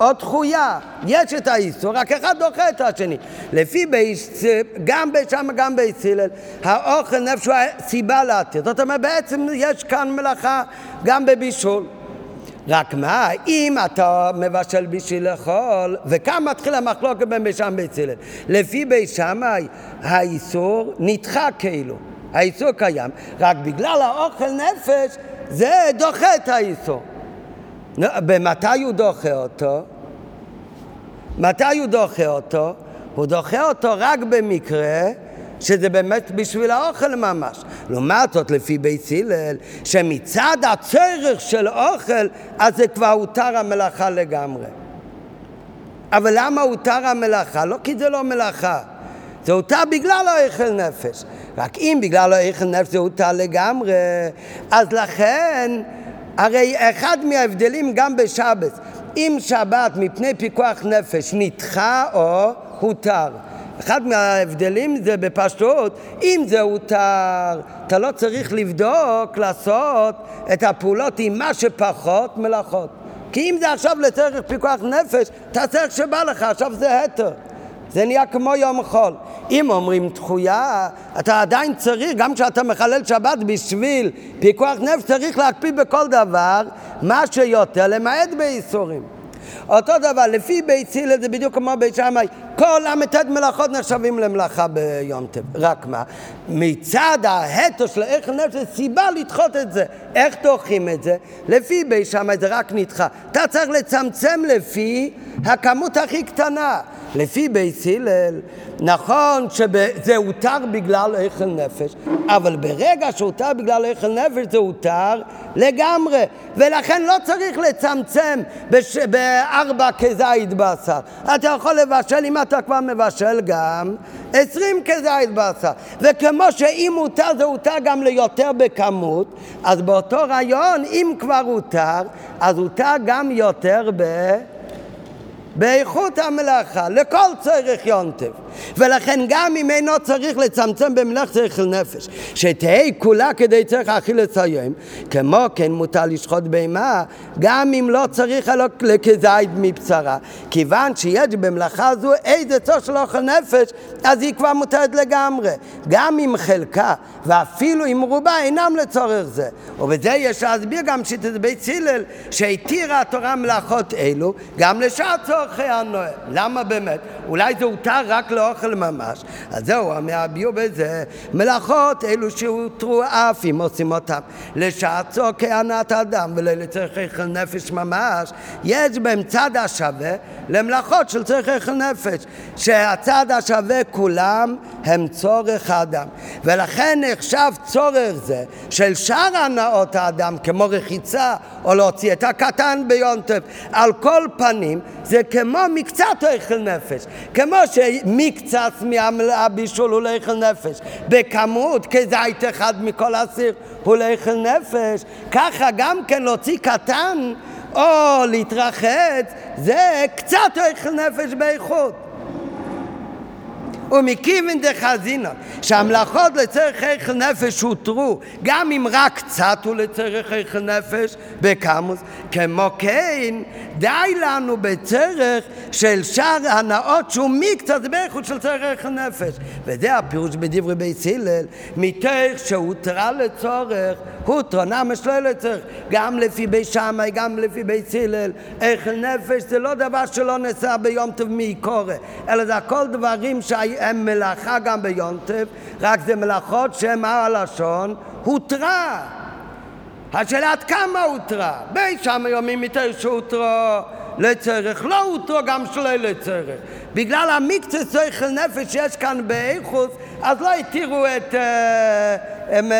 או דחויה, יש את האיסור, רק אחד דוחה את השני. לפי בייס, גם שמאי גם בייס הלל, האוכל נפש הוא הסיבה להתיר. זאת אומרת, בעצם יש כאן מלאכה גם בבישול. רק מה, אם אתה מבשל בשביל לאכול, וכאן מתחיל המחלוקת בין בית שם ובית הלל. לפי שמאי, האיסור נדחה כאילו. האיסור קיים, רק בגלל האוכל נפש, זה דוחה את האיסור. במתי הוא דוחה אותו? מתי הוא דוחה אותו? הוא דוחה אותו רק במקרה שזה באמת בשביל האוכל ממש. לעומת זאת, לפי בית הלל, שמצד הצורך של אוכל, אז זה כבר הותר המלאכה לגמרי. אבל למה הותר המלאכה? לא כי זה לא מלאכה. זה הותר בגלל האוכל נפש. רק אם בגלל האוכל נפש זה הותר לגמרי, אז לכן הרי אחד מההבדלים גם בשבת, אם שבת מפני פיקוח נפש נדחה או הותר. אחד מההבדלים זה בפשטות, אם זה הותר, אתה לא צריך לבדוק, לעשות את הפעולות עם מה שפחות מלאכות. כי אם זה עכשיו לצורך פיקוח נפש, תעשה איך שבא לך, עכשיו זה התר. זה נהיה כמו יום חול. אם אומרים דחויה, אתה עדיין צריך, גם כשאתה מחלל שבת בשביל פיקוח נפש, צריך להקפיד בכל דבר, מה שיותר, למעט בייסורים. אותו דבר, לפי בית הלל זה בדיוק כמו בית שמאי, כל ל"ט מלאכות נחשבים למלאכה ביום טב. רק מה? מצד ההתו של איך נפש זה סיבה לדחות את זה. איך דוחים את זה? לפי בית שמאי זה רק נדחה. אתה צריך לצמצם לפי הכמות הכי קטנה. לפי בית הלל, נכון שזה הותר בגלל איכל נפש, אבל ברגע שהותר בגלל איכל נפש זה הותר לגמרי, ולכן לא צריך לצמצם בש... בארבע כזית בשר. אתה יכול לבשל, אם אתה כבר מבשל גם, עשרים כזית בשר. וכמו שאם הותר זה הותר גם ליותר בכמות, אז באותו רעיון, אם כבר הותר, אז הותר גם יותר ב... באיכות המלאכה, לכל צורך יונטב. ולכן גם אם אינו צריך לצמצם במלאכת שכל נפש, שתהא כולה כדי צריך אכילת היום, כמו כן מותר לשחוט בהמה, גם אם לא צריך אלא לכזית מבשרה. כיוון שיש במלאכה זו איזה צור של אוכל נפש, אז היא כבר מותרת לגמרי. גם אם חלקה, ואפילו אם רובה, אינם לצורך זה. ובזה יש להסביר גם שיטת בית הלל, שהתירה התורה מלאכות אלו, גם לשאר צורכי הנואל. למה באמת? אולי זה הותר רק לאור אוכל ממש. אז זהו, המביאו בזה מלאכות אלו שהותרו אף אם עושים אותם לשעצו כענת אדם ולא לצורך אוכל נפש ממש. יש בהם צד השווה למלאכות של צורך אוכל נפש, שהצד השווה כולם הם צורך האדם. ולכן נחשב צורך זה של שאר הנאות האדם, כמו רחיצה או להוציא את הקטן ביונטף. על כל פנים, זה כמו מקצת אוכל נפש. כמו שמקצת מהבישול הוא לאכל נפש. בכמות, כזית אחד מכל אסיר הוא לאכל נפש. ככה גם כן להוציא קטן או להתרחץ, זה קצת אוכל נפש באיכות. ומכיוון דחזינן, שהמלאכות לצורך איכל נפש הותרו, גם אם רק קצת הוא לצורך איכל נפש, בקמוס, כמו כן, די לנו בצורך של שאר הנאות שהוא מקצת באיכות של צורך איכל נפש. וזה הפירוש בדברי בית הלל, מתוך שהותרה לצורך, הותרה נמש לא לצורך, גם לפי בית שמאי, גם לפי בית הלל, איכל נפש זה לא דבר שלא נעשה ביום טוב מעיקורי, אלא זה הכל דברים שהיו הם מלאכה גם ביונטב, רק זה מלאכות שהן על הלשון הותרה. השאלה עד כמה הותרה? בי שם יומים יותר שהותרו לצרך, לא הותרו גם שלא לצרך. בגלל המקצה שכל נפש שיש כאן באיכוס, אז לא התירו את, uh, הם,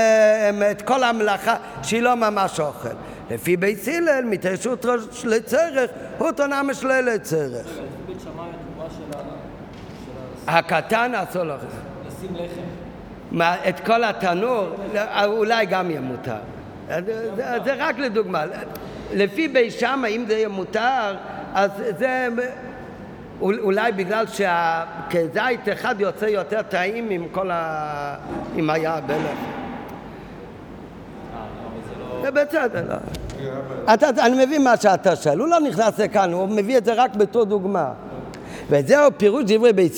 הם, את כל המלאכה שהיא לא ממש אוכל. לפי בית הלל, מתרשות לצרך, הוא תונה משלה לצרך. הקטן אסור לו. לשים לחם. את כל התנור, אולי גם יהיה מותר. זה רק לדוגמה. לפי בי שמה, אם זה יהיה מותר, אז זה אולי בגלל שכזית אחד יוצא יותר טעים עם כל ה... אם היה בלח. זה בסדר, לא. אני מבין מה שאתה שואל, הוא לא נכנס לכאן, הוא מביא את זה רק בתור דוגמה. וזהו פירוש דברי בית.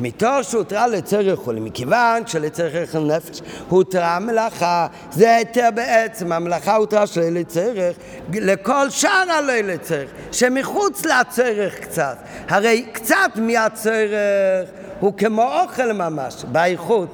מתור שהותרה לצריך חולי, מכיוון שלצריך נפש הותרה מלאכה, זה היתר בעצם, המלאכה הותרה של לצריך, לכל שאר הלא לצריך, שמחוץ לצריך קצת. הרי קצת מהצריך הוא כמו אוכל ממש, באיכות.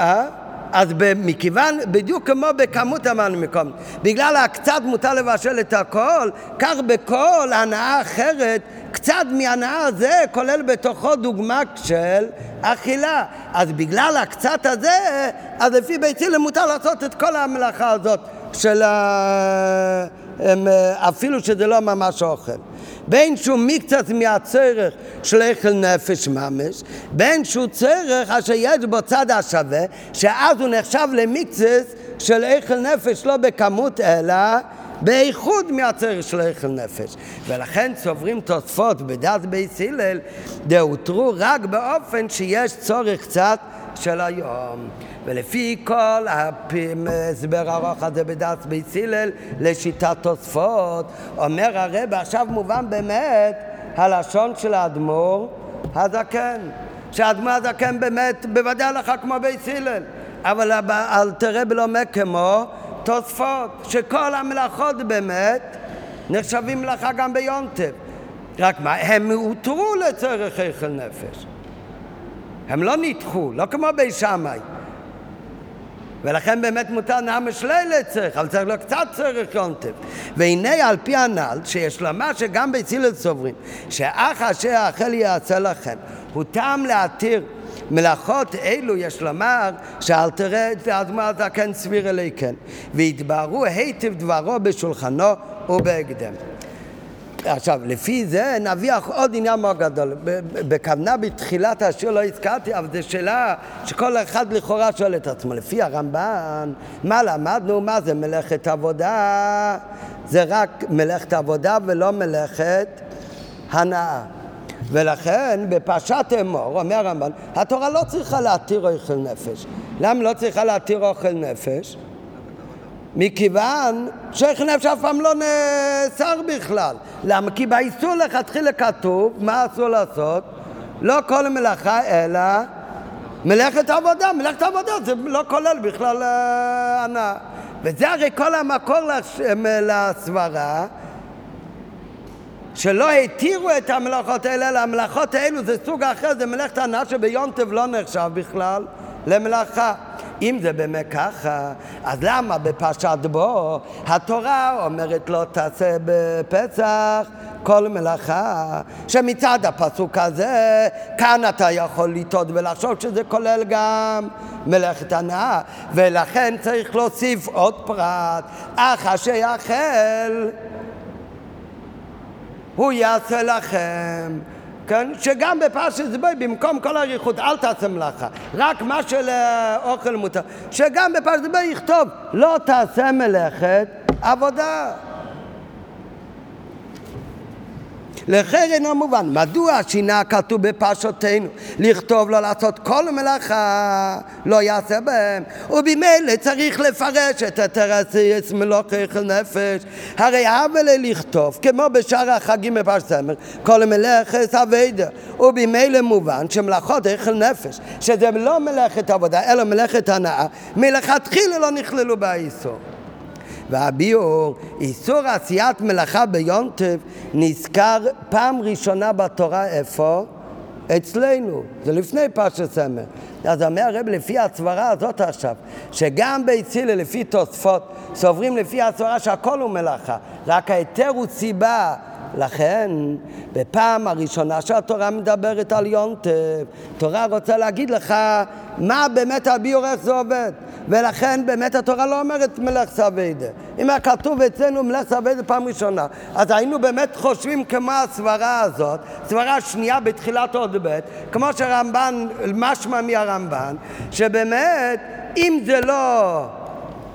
אה? אז מכיוון, בדיוק כמו בכמות אמרנו מקום, בגלל הקצת מותר לבשל את הכל, כך בכל הנאה אחרת, קצת מהנאה הזה כולל בתוכו דוגמה של אכילה. אז בגלל הקצת הזה, אז לפי הלל מותר לעשות את כל המלאכה הזאת של ה... אפילו שזה לא ממש אוכל. בין שהוא מקצת מהצורך של איכל נפש ממש, בין שהוא צורך אשר יש בו צד השווה, שאז הוא נחשב למקצת של איכל נפש לא בכמות אלא באיחוד מהצורך של איכל נפש. ולכן צוברים תוספות בדת בית הלל, דהותרו רק באופן שיש צורך קצת של היום. ולפי כל ההסבר ארוך הזה בדעת בית הלל לשיטת תוספות, אומר הרב, עכשיו מובן באמת הלשון של האדמו"ר הזקן. שהאדמו"ר הזקן באמת בוודאי הלכה כמו בית הלל, אבל אל תראה בלומד כמו תוספות, שכל המלאכות באמת נחשבים מלאכה גם ביונטב. רק מה, הם הותרו לצורך איכל נפש. הם לא נדחו, לא כמו בי שמאי. ולכן באמת מותר נאה משלילה צריך, אבל צריך לו קצת צריך יונטב. והנה על פי הנ"ל, שיש לומר שגם בצילל סוברים, שאח אשר האכל יעשה לכם, הוא טעם להתיר מלאכות אלו יש לומר שאל תראה את האדמה הזקן סביר אלי כן ויתבהרו היטב דברו בשולחנו ובהקדם עכשיו, לפי זה נביח עוד עניין מאוד גדול. בכוונה בתחילת השיר לא הזכרתי, אבל זו שאלה שכל אחד לכאורה שואל את עצמו. לפי הרמב"ן, מה למדנו? מה זה מלאכת עבודה? זה רק מלאכת עבודה ולא מלאכת הנאה. ולכן בפרשת אמור, אומר הרמב"ן, התורה לא צריכה להתיר אוכל נפש. למה לא צריכה להתיר אוכל נפש? מכיוון שאיך נפש אף פעם לא נאסר בכלל. למה? כי באיסור לכתחילה כתוב, מה אסור לעשות? לא כל מלאכה אלא מלאכת עבודה. מלאכת עבודה זה לא כולל בכלל אה, הנאה. וזה הרי כל המקור לסברה שלא התירו את המלאכות האלה, אלא המלאכות האלו זה סוג אחר, זה מלאכת הנאה שביונטב לא נחשב בכלל למלאכה. אם זה באמת ככה, אז למה בפרשת בו התורה אומרת לא תעשה בפסח כל מלאכה, שמצד הפסוק הזה, כאן אתה יכול לטעות ולחשוב שזה כולל גם מלאכת הנאה, ולכן צריך להוסיף עוד פרט, אך אשר יאכל הוא יעשה לכם. כן? שגם בפרשת זבוי, במקום כל האריכות, אל תעשה מלאכה, רק מה של אוכל מותר. שגם בפרשת זבוי יכתוב, לא תעשה מלאכת עבודה. לכן אינו מובן. מדוע שינה כתוב בפרשותינו? לכתוב לא לעשות כל מלאכה לא יעשה בהם. ובמילא צריך לפרש את התרסיס מלוך איכל נפש. הרי אבל לכתוב כמו בשאר החגים בפרשת סמר כל מלאכת אביידה. ובמילא מובן שמלאכות איכל נפש שזה לא מלאכת עבודה אלא מלאכת הנאה מלכתחילה לא נכללו באיסור והביאור, איסור עשיית מלאכה ביונטב נזכר פעם ראשונה בתורה איפה? אצלנו, זה לפני פרשת סמר. אז אומר הרב לפי הסברה הזאת עכשיו, שגם ביצילה לפי תוספות סוברים לפי הסברה שהכל הוא מלאכה, רק ההיתר הוא סיבה לכן, בפעם הראשונה שהתורה מדברת על יונטב, תורה רוצה להגיד לך מה באמת הביור, איך זה עובד. ולכן באמת התורה לא אומרת מלך סביידה. אם היה כתוב אצלנו מלך סביידה פעם ראשונה, אז היינו באמת חושבים כמו הסברה הזאת, סברה שנייה בתחילת עוד ב', כמו שהרמב"ן, משמע מהרמב"ן, שבאמת, אם זה לא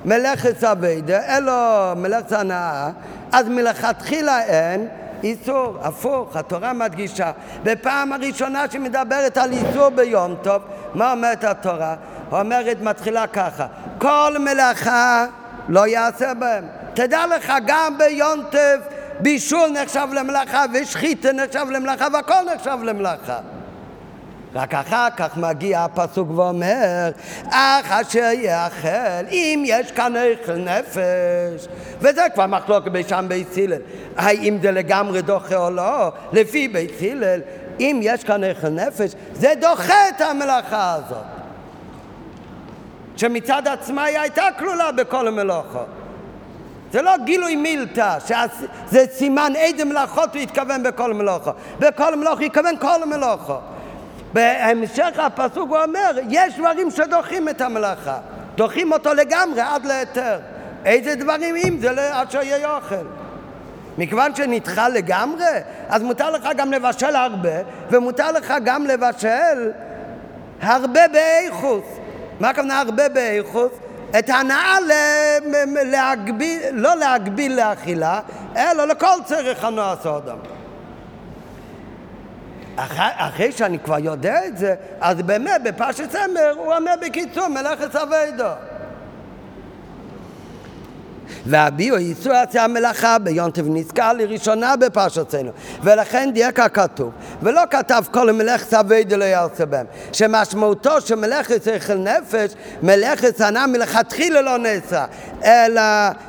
מלאכת סביידה, אלא מלאכת הנאה, אז מלכתחילה אין איסור, הפוך, התורה מדגישה. בפעם הראשונה שמדברת על איסור ביום טוב, מה אומרת התורה? אומרת, מתחילה ככה, כל מלאכה לא יעשה בהם. תדע לך, גם ביום טוב בישול נחשב למלאכה ושחיתה נחשב למלאכה והכל נחשב למלאכה. רק אחר כך מגיע הפסוק ואומר, אך אשר יאכל, אם יש כאן איכל נפש. וזה כבר מחלוקת בשם בית הלל. האם זה לגמרי דוחה או לא? לפי בית הלל, אם יש כאן איכל נפש, זה דוחה את המלאכה הזאת. שמצד עצמה היא הייתה כלולה בכל המלאכות. זה לא גילוי מילתא, זה סימן איזה מלאכות הוא התכוון בכל מלאכה. בכל מלאכה הוא התכוון כל מלאכה. בהמשך הפסוק הוא אומר, יש דברים שדוחים את המלאכה. דוחים אותו לגמרי עד להיתר. איזה דברים אם זה עד שיהיה אוכל. מכיוון שנדחה לגמרי, אז מותר לך גם לבשל הרבה, ומותר לך גם לבשל הרבה באיכוס. מה הכוונה הרבה באיכוס? את ההנאה להגביל, לא להגביל לאכילה, אלא לכל צריך הנועס האדם. אחרי, אחרי שאני כבר יודע את זה, אז באמת בפרשת סמר הוא אומר בקיצור מלאכת אבידו. והביאו איסור עשייה מלאכה ביונטב נזכר לראשונה בפרשתנו ולכן דייק הכתוב ולא כתב כל מלאכת אבידו לא יעשה בהם שמשמעותו שמלאכת שכל נפש מלאכת הנאה מלכתחילה לא נעשה אלא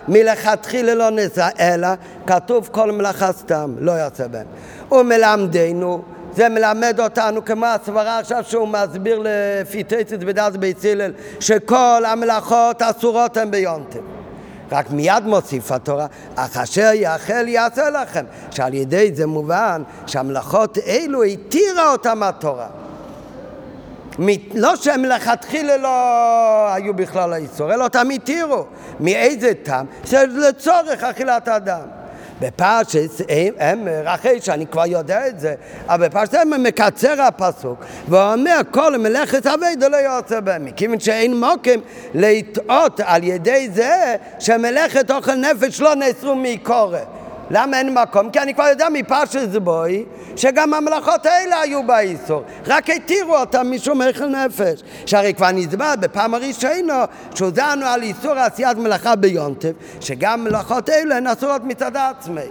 מלכתחילה לא נעשה אלא כתוב כל מלאכה סתם לא יעשה בהם ומלמדנו זה מלמד אותנו כמו הסברה עכשיו שהוא מסביר לפי תצת בדעת בית הלל שכל המלאכות אסורות הן ביונטב. רק מיד מוסיף התורה, אך אשר יאכל יעשה לכם, שעל ידי זה מובן שהמלאכות אלו התירה אותם התורה. לא שהם לכתחילה לא היו בכלל האיסור, אלא אותם התירו. מאיזה טעם? לצורך אכילת האדם. בפרשת אמר, אחרי שאני כבר יודע את זה, אבל בפרשת אמר מקצר הפסוק ואומר כל מלאכת אבידו לא יוצא בהם, מכיוון שאין מוקם לטעות על ידי זה שמלאכת אוכל נפש לא נאסרו מקורא למה אין מקום? כי אני כבר יודע מפרשת זבוי שגם המלאכות האלה היו באיסור, רק התירו אותם משום איכל נפש. שהרי כבר נסבר בפעם הראשונה שהודענו על איסור עשיית מלאכה ביונטב, שגם מלאכות אלה הן אסורות מצד עצמי.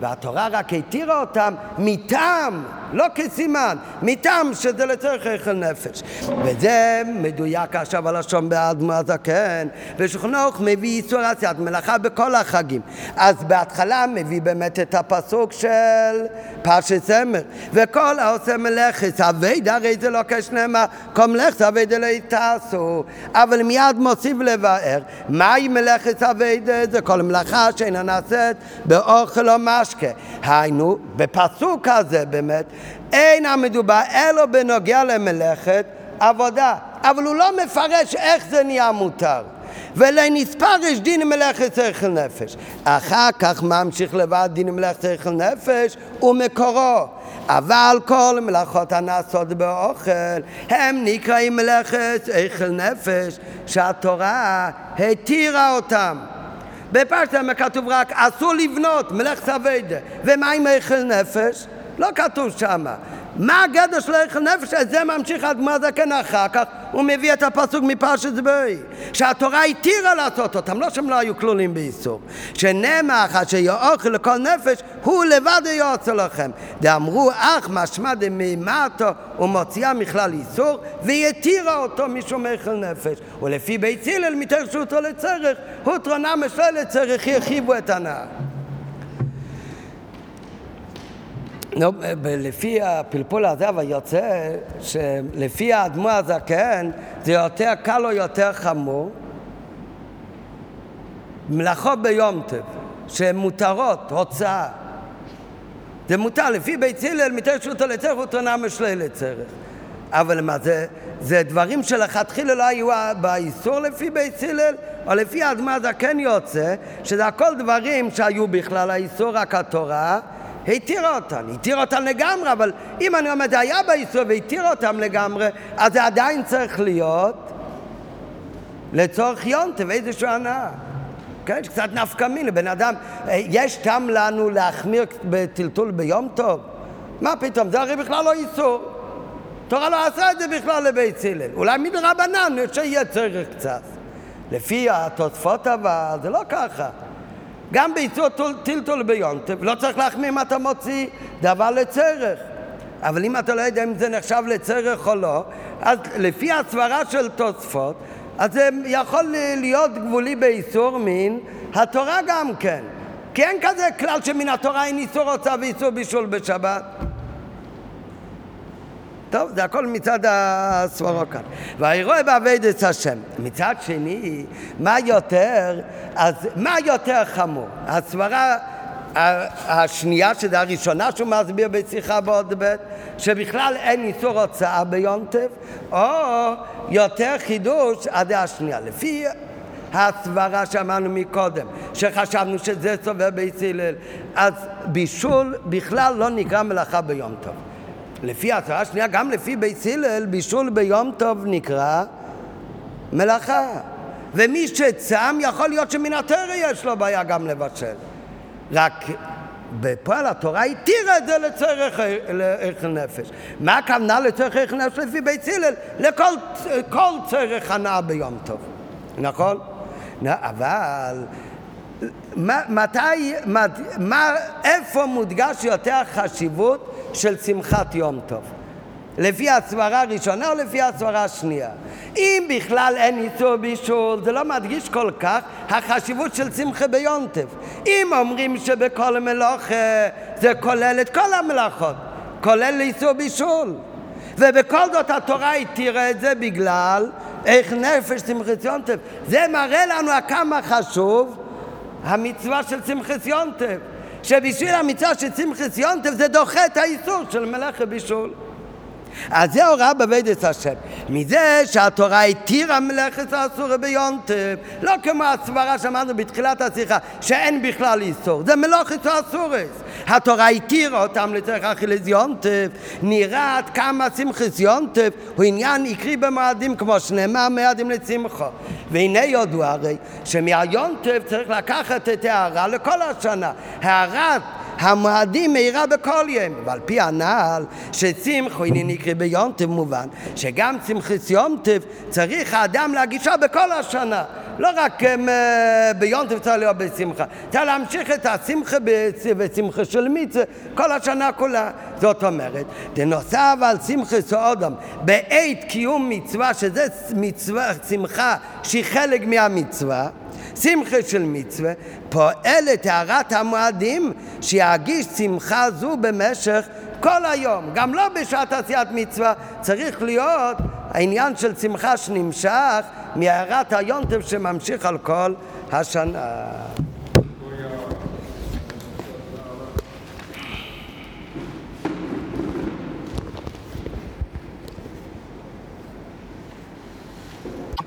והתורה רק התירה אותם מטעם, לא כסימן, מטעם שזה לצורך איכל נפש. וזה מדויק עכשיו על השום באדמו הזקן, ושוכנוך מביא איסור עשיית מלאכה בכל החגים. אז בהתחלה מביא באמת את הפסוק של פרשת סמר, וכל העושה מלאכת אבד, הרי זה לא כשנאמר, כל מלאכת אבד אלא תעשו, אבל מיד מוסיף לבאר, מהי מלאכת אבד? זה כל מלאכה שאינה נעשית באוכל או מש משקה. היינו, בפסוק הזה באמת, אין המדובר אלא בנוגע למלאכת עבודה. אבל הוא לא מפרש איך זה נהיה מותר. ולנספרש דין מלאכת שכל נפש. אחר כך ממשיך לבד דין מלאכת שכל נפש ומקורו. אבל כל מלאכות הנעשות באוכל הם נקראים מלאכת שכל נפש שהתורה התירה אותם. בפרשת כתוב רק אסור לבנות מלאכת אביידה ומה עם איכל נפש? לא כתוב שמה. מה הגדר של איכל נפש? את זה ממשיך אדמה זקן אחר כך הוא מביא את הפסוק מפרשת זבוי שהתורה התירה לעשות אותם לא שהם לא היו כלולים באיסור. שנמח אשר יאוכל לכל נפש הוא לבד יוצא לכם. דאמרו אך משמע דמימתו ומוציאה מכלל איסור והתירה אותו משום איכל נפש. ולפי בית הלל מתרשותו לצרך הוא תרונה משל לצרך הרחיבו את הנער נו, לפי הפלפול הזה אבל יוצא שלפי האדמו"ר הזקן זה יותר קל או יותר חמור? מלאכות ביום טוב שהן מותרות, הוצאה. זה מותר, לפי בית הלל, מתר שותו לצרך ותונה משלי לצרך. אבל מה זה, זה דברים שלכתחילה לא היו באיסור לפי בית הלל, או לפי האדמה זה כן יוצא, שזה הכל דברים שהיו בכלל האיסור, רק התורה התירה אותם, התירה אותם לגמרי, אבל אם אני אומר, זה היה באיסור והתירה אותם לגמרי, אז זה עדיין צריך להיות לצורך יונטב, איזושהי הנאה. כן, קצת נפקא מינה, בן אדם, אה, יש טעם לנו להחמיר בטלטול ביום טוב? מה פתאום, זה הרי בכלל לא איסור. תורה לא עשה את זה בכלל לבית הלל. אולי מדרבנן שיהיה צריך קצת. לפי התוספות אבל, זה לא ככה. גם באיסור טלטול ביום טוב, לא צריך להחמיר אם אתה מוציא דבר לצרך. אבל אם אתה לא יודע אם זה נחשב לצרך או לא, אז לפי הסברה של תוספות, אז זה יכול להיות גבולי באיסור מין התורה גם כן. כי אין כזה כלל שמן התורה אין איסור הוצאה ואיסור בישול בשבת. טוב, זה הכל מצד הסברו כאן. והאירוע בעבודת השם. מצד שני, מה יותר, אז מה יותר חמור? הסברה השנייה, שזה הראשונה שהוא מסביר בשיחה בעוד ב', שבכלל אין איסור הוצאה ביום טף, או יותר חידוש הדעה השנייה. לפי הסברה שאמרנו מקודם, שחשבנו שזה סובר בית הלל, אז בישול בכלל לא נקרא מלאכה ביום טוב. לפי הסברה השנייה, גם לפי בית הלל, בישול ביום טוב נקרא מלאכה. ומי שצם, יכול להיות שמן התרא יש לו בעיה גם לבשל. רק בפועל התורה התירה את זה לצורך ערך נפש. מה הכוונה לצורך ערך נפש לפי בית הלל? לכל צורך הנאה ביום טוב, נכון? אבל מתי, מה, מה, איפה מודגש יותר חשיבות של שמחת יום טוב? לפי הסברה הראשונה או לפי הסברה השנייה? אם בכלל אין איסור בישול, זה לא מדגיש כל כך החשיבות של שמחה ביונטף. אם אומרים שבכל מלאכה זה כולל את כל המלאכות, כולל איסור בישול. ובכל זאת התורה התירה את זה בגלל איך נפש שמחת יונטף. זה מראה לנו כמה חשוב המצווה של שמחת יונטף. שבשביל המצווה של שמחת יונטף זה דוחה את האיסור של מלאכה בישול. אז זה הוראה בבית השם. מזה שהתורה התירה מלאכת האסורה ביונטב, לא כמו הסברה שאמרנו בתחילת השיחה, שאין בכלל איסור, זה מלאכת האסורס. התורה התירה אותם לצורך אכילס יונטב, נראה עד כמה שמחס יונטב הוא עניין עיקרי במועדים, כמו שנאמר מועדים לשמחו. והנה יודו הרי שמהיונטב צריך לקחת את ההערה לכל השנה. הערת המועדים מאירה בכל יום. ועל פי הנעל שצמחו הנה נקרא ביונטב מובן שגם צמחס יונטב צריך האדם להגישה בכל השנה. לא רק um, ביונטב צריך להיות בשמחה, צריך להמשיך את השמחה בשמחה של מצווה כל השנה כולה. זאת אומרת, דנוסף על שמחה סעודם בעת קיום מצווה, שזה מצווה, שמחה שהיא חלק מהמצווה, שמחה של מצווה, פועל את טהרת המועדים שיגיש שמחה זו במשך כל היום, גם לא בשעת עשיית מצווה, צריך להיות העניין של שמחה שנמשך מהערת היונטב שממשיך על כל השנה.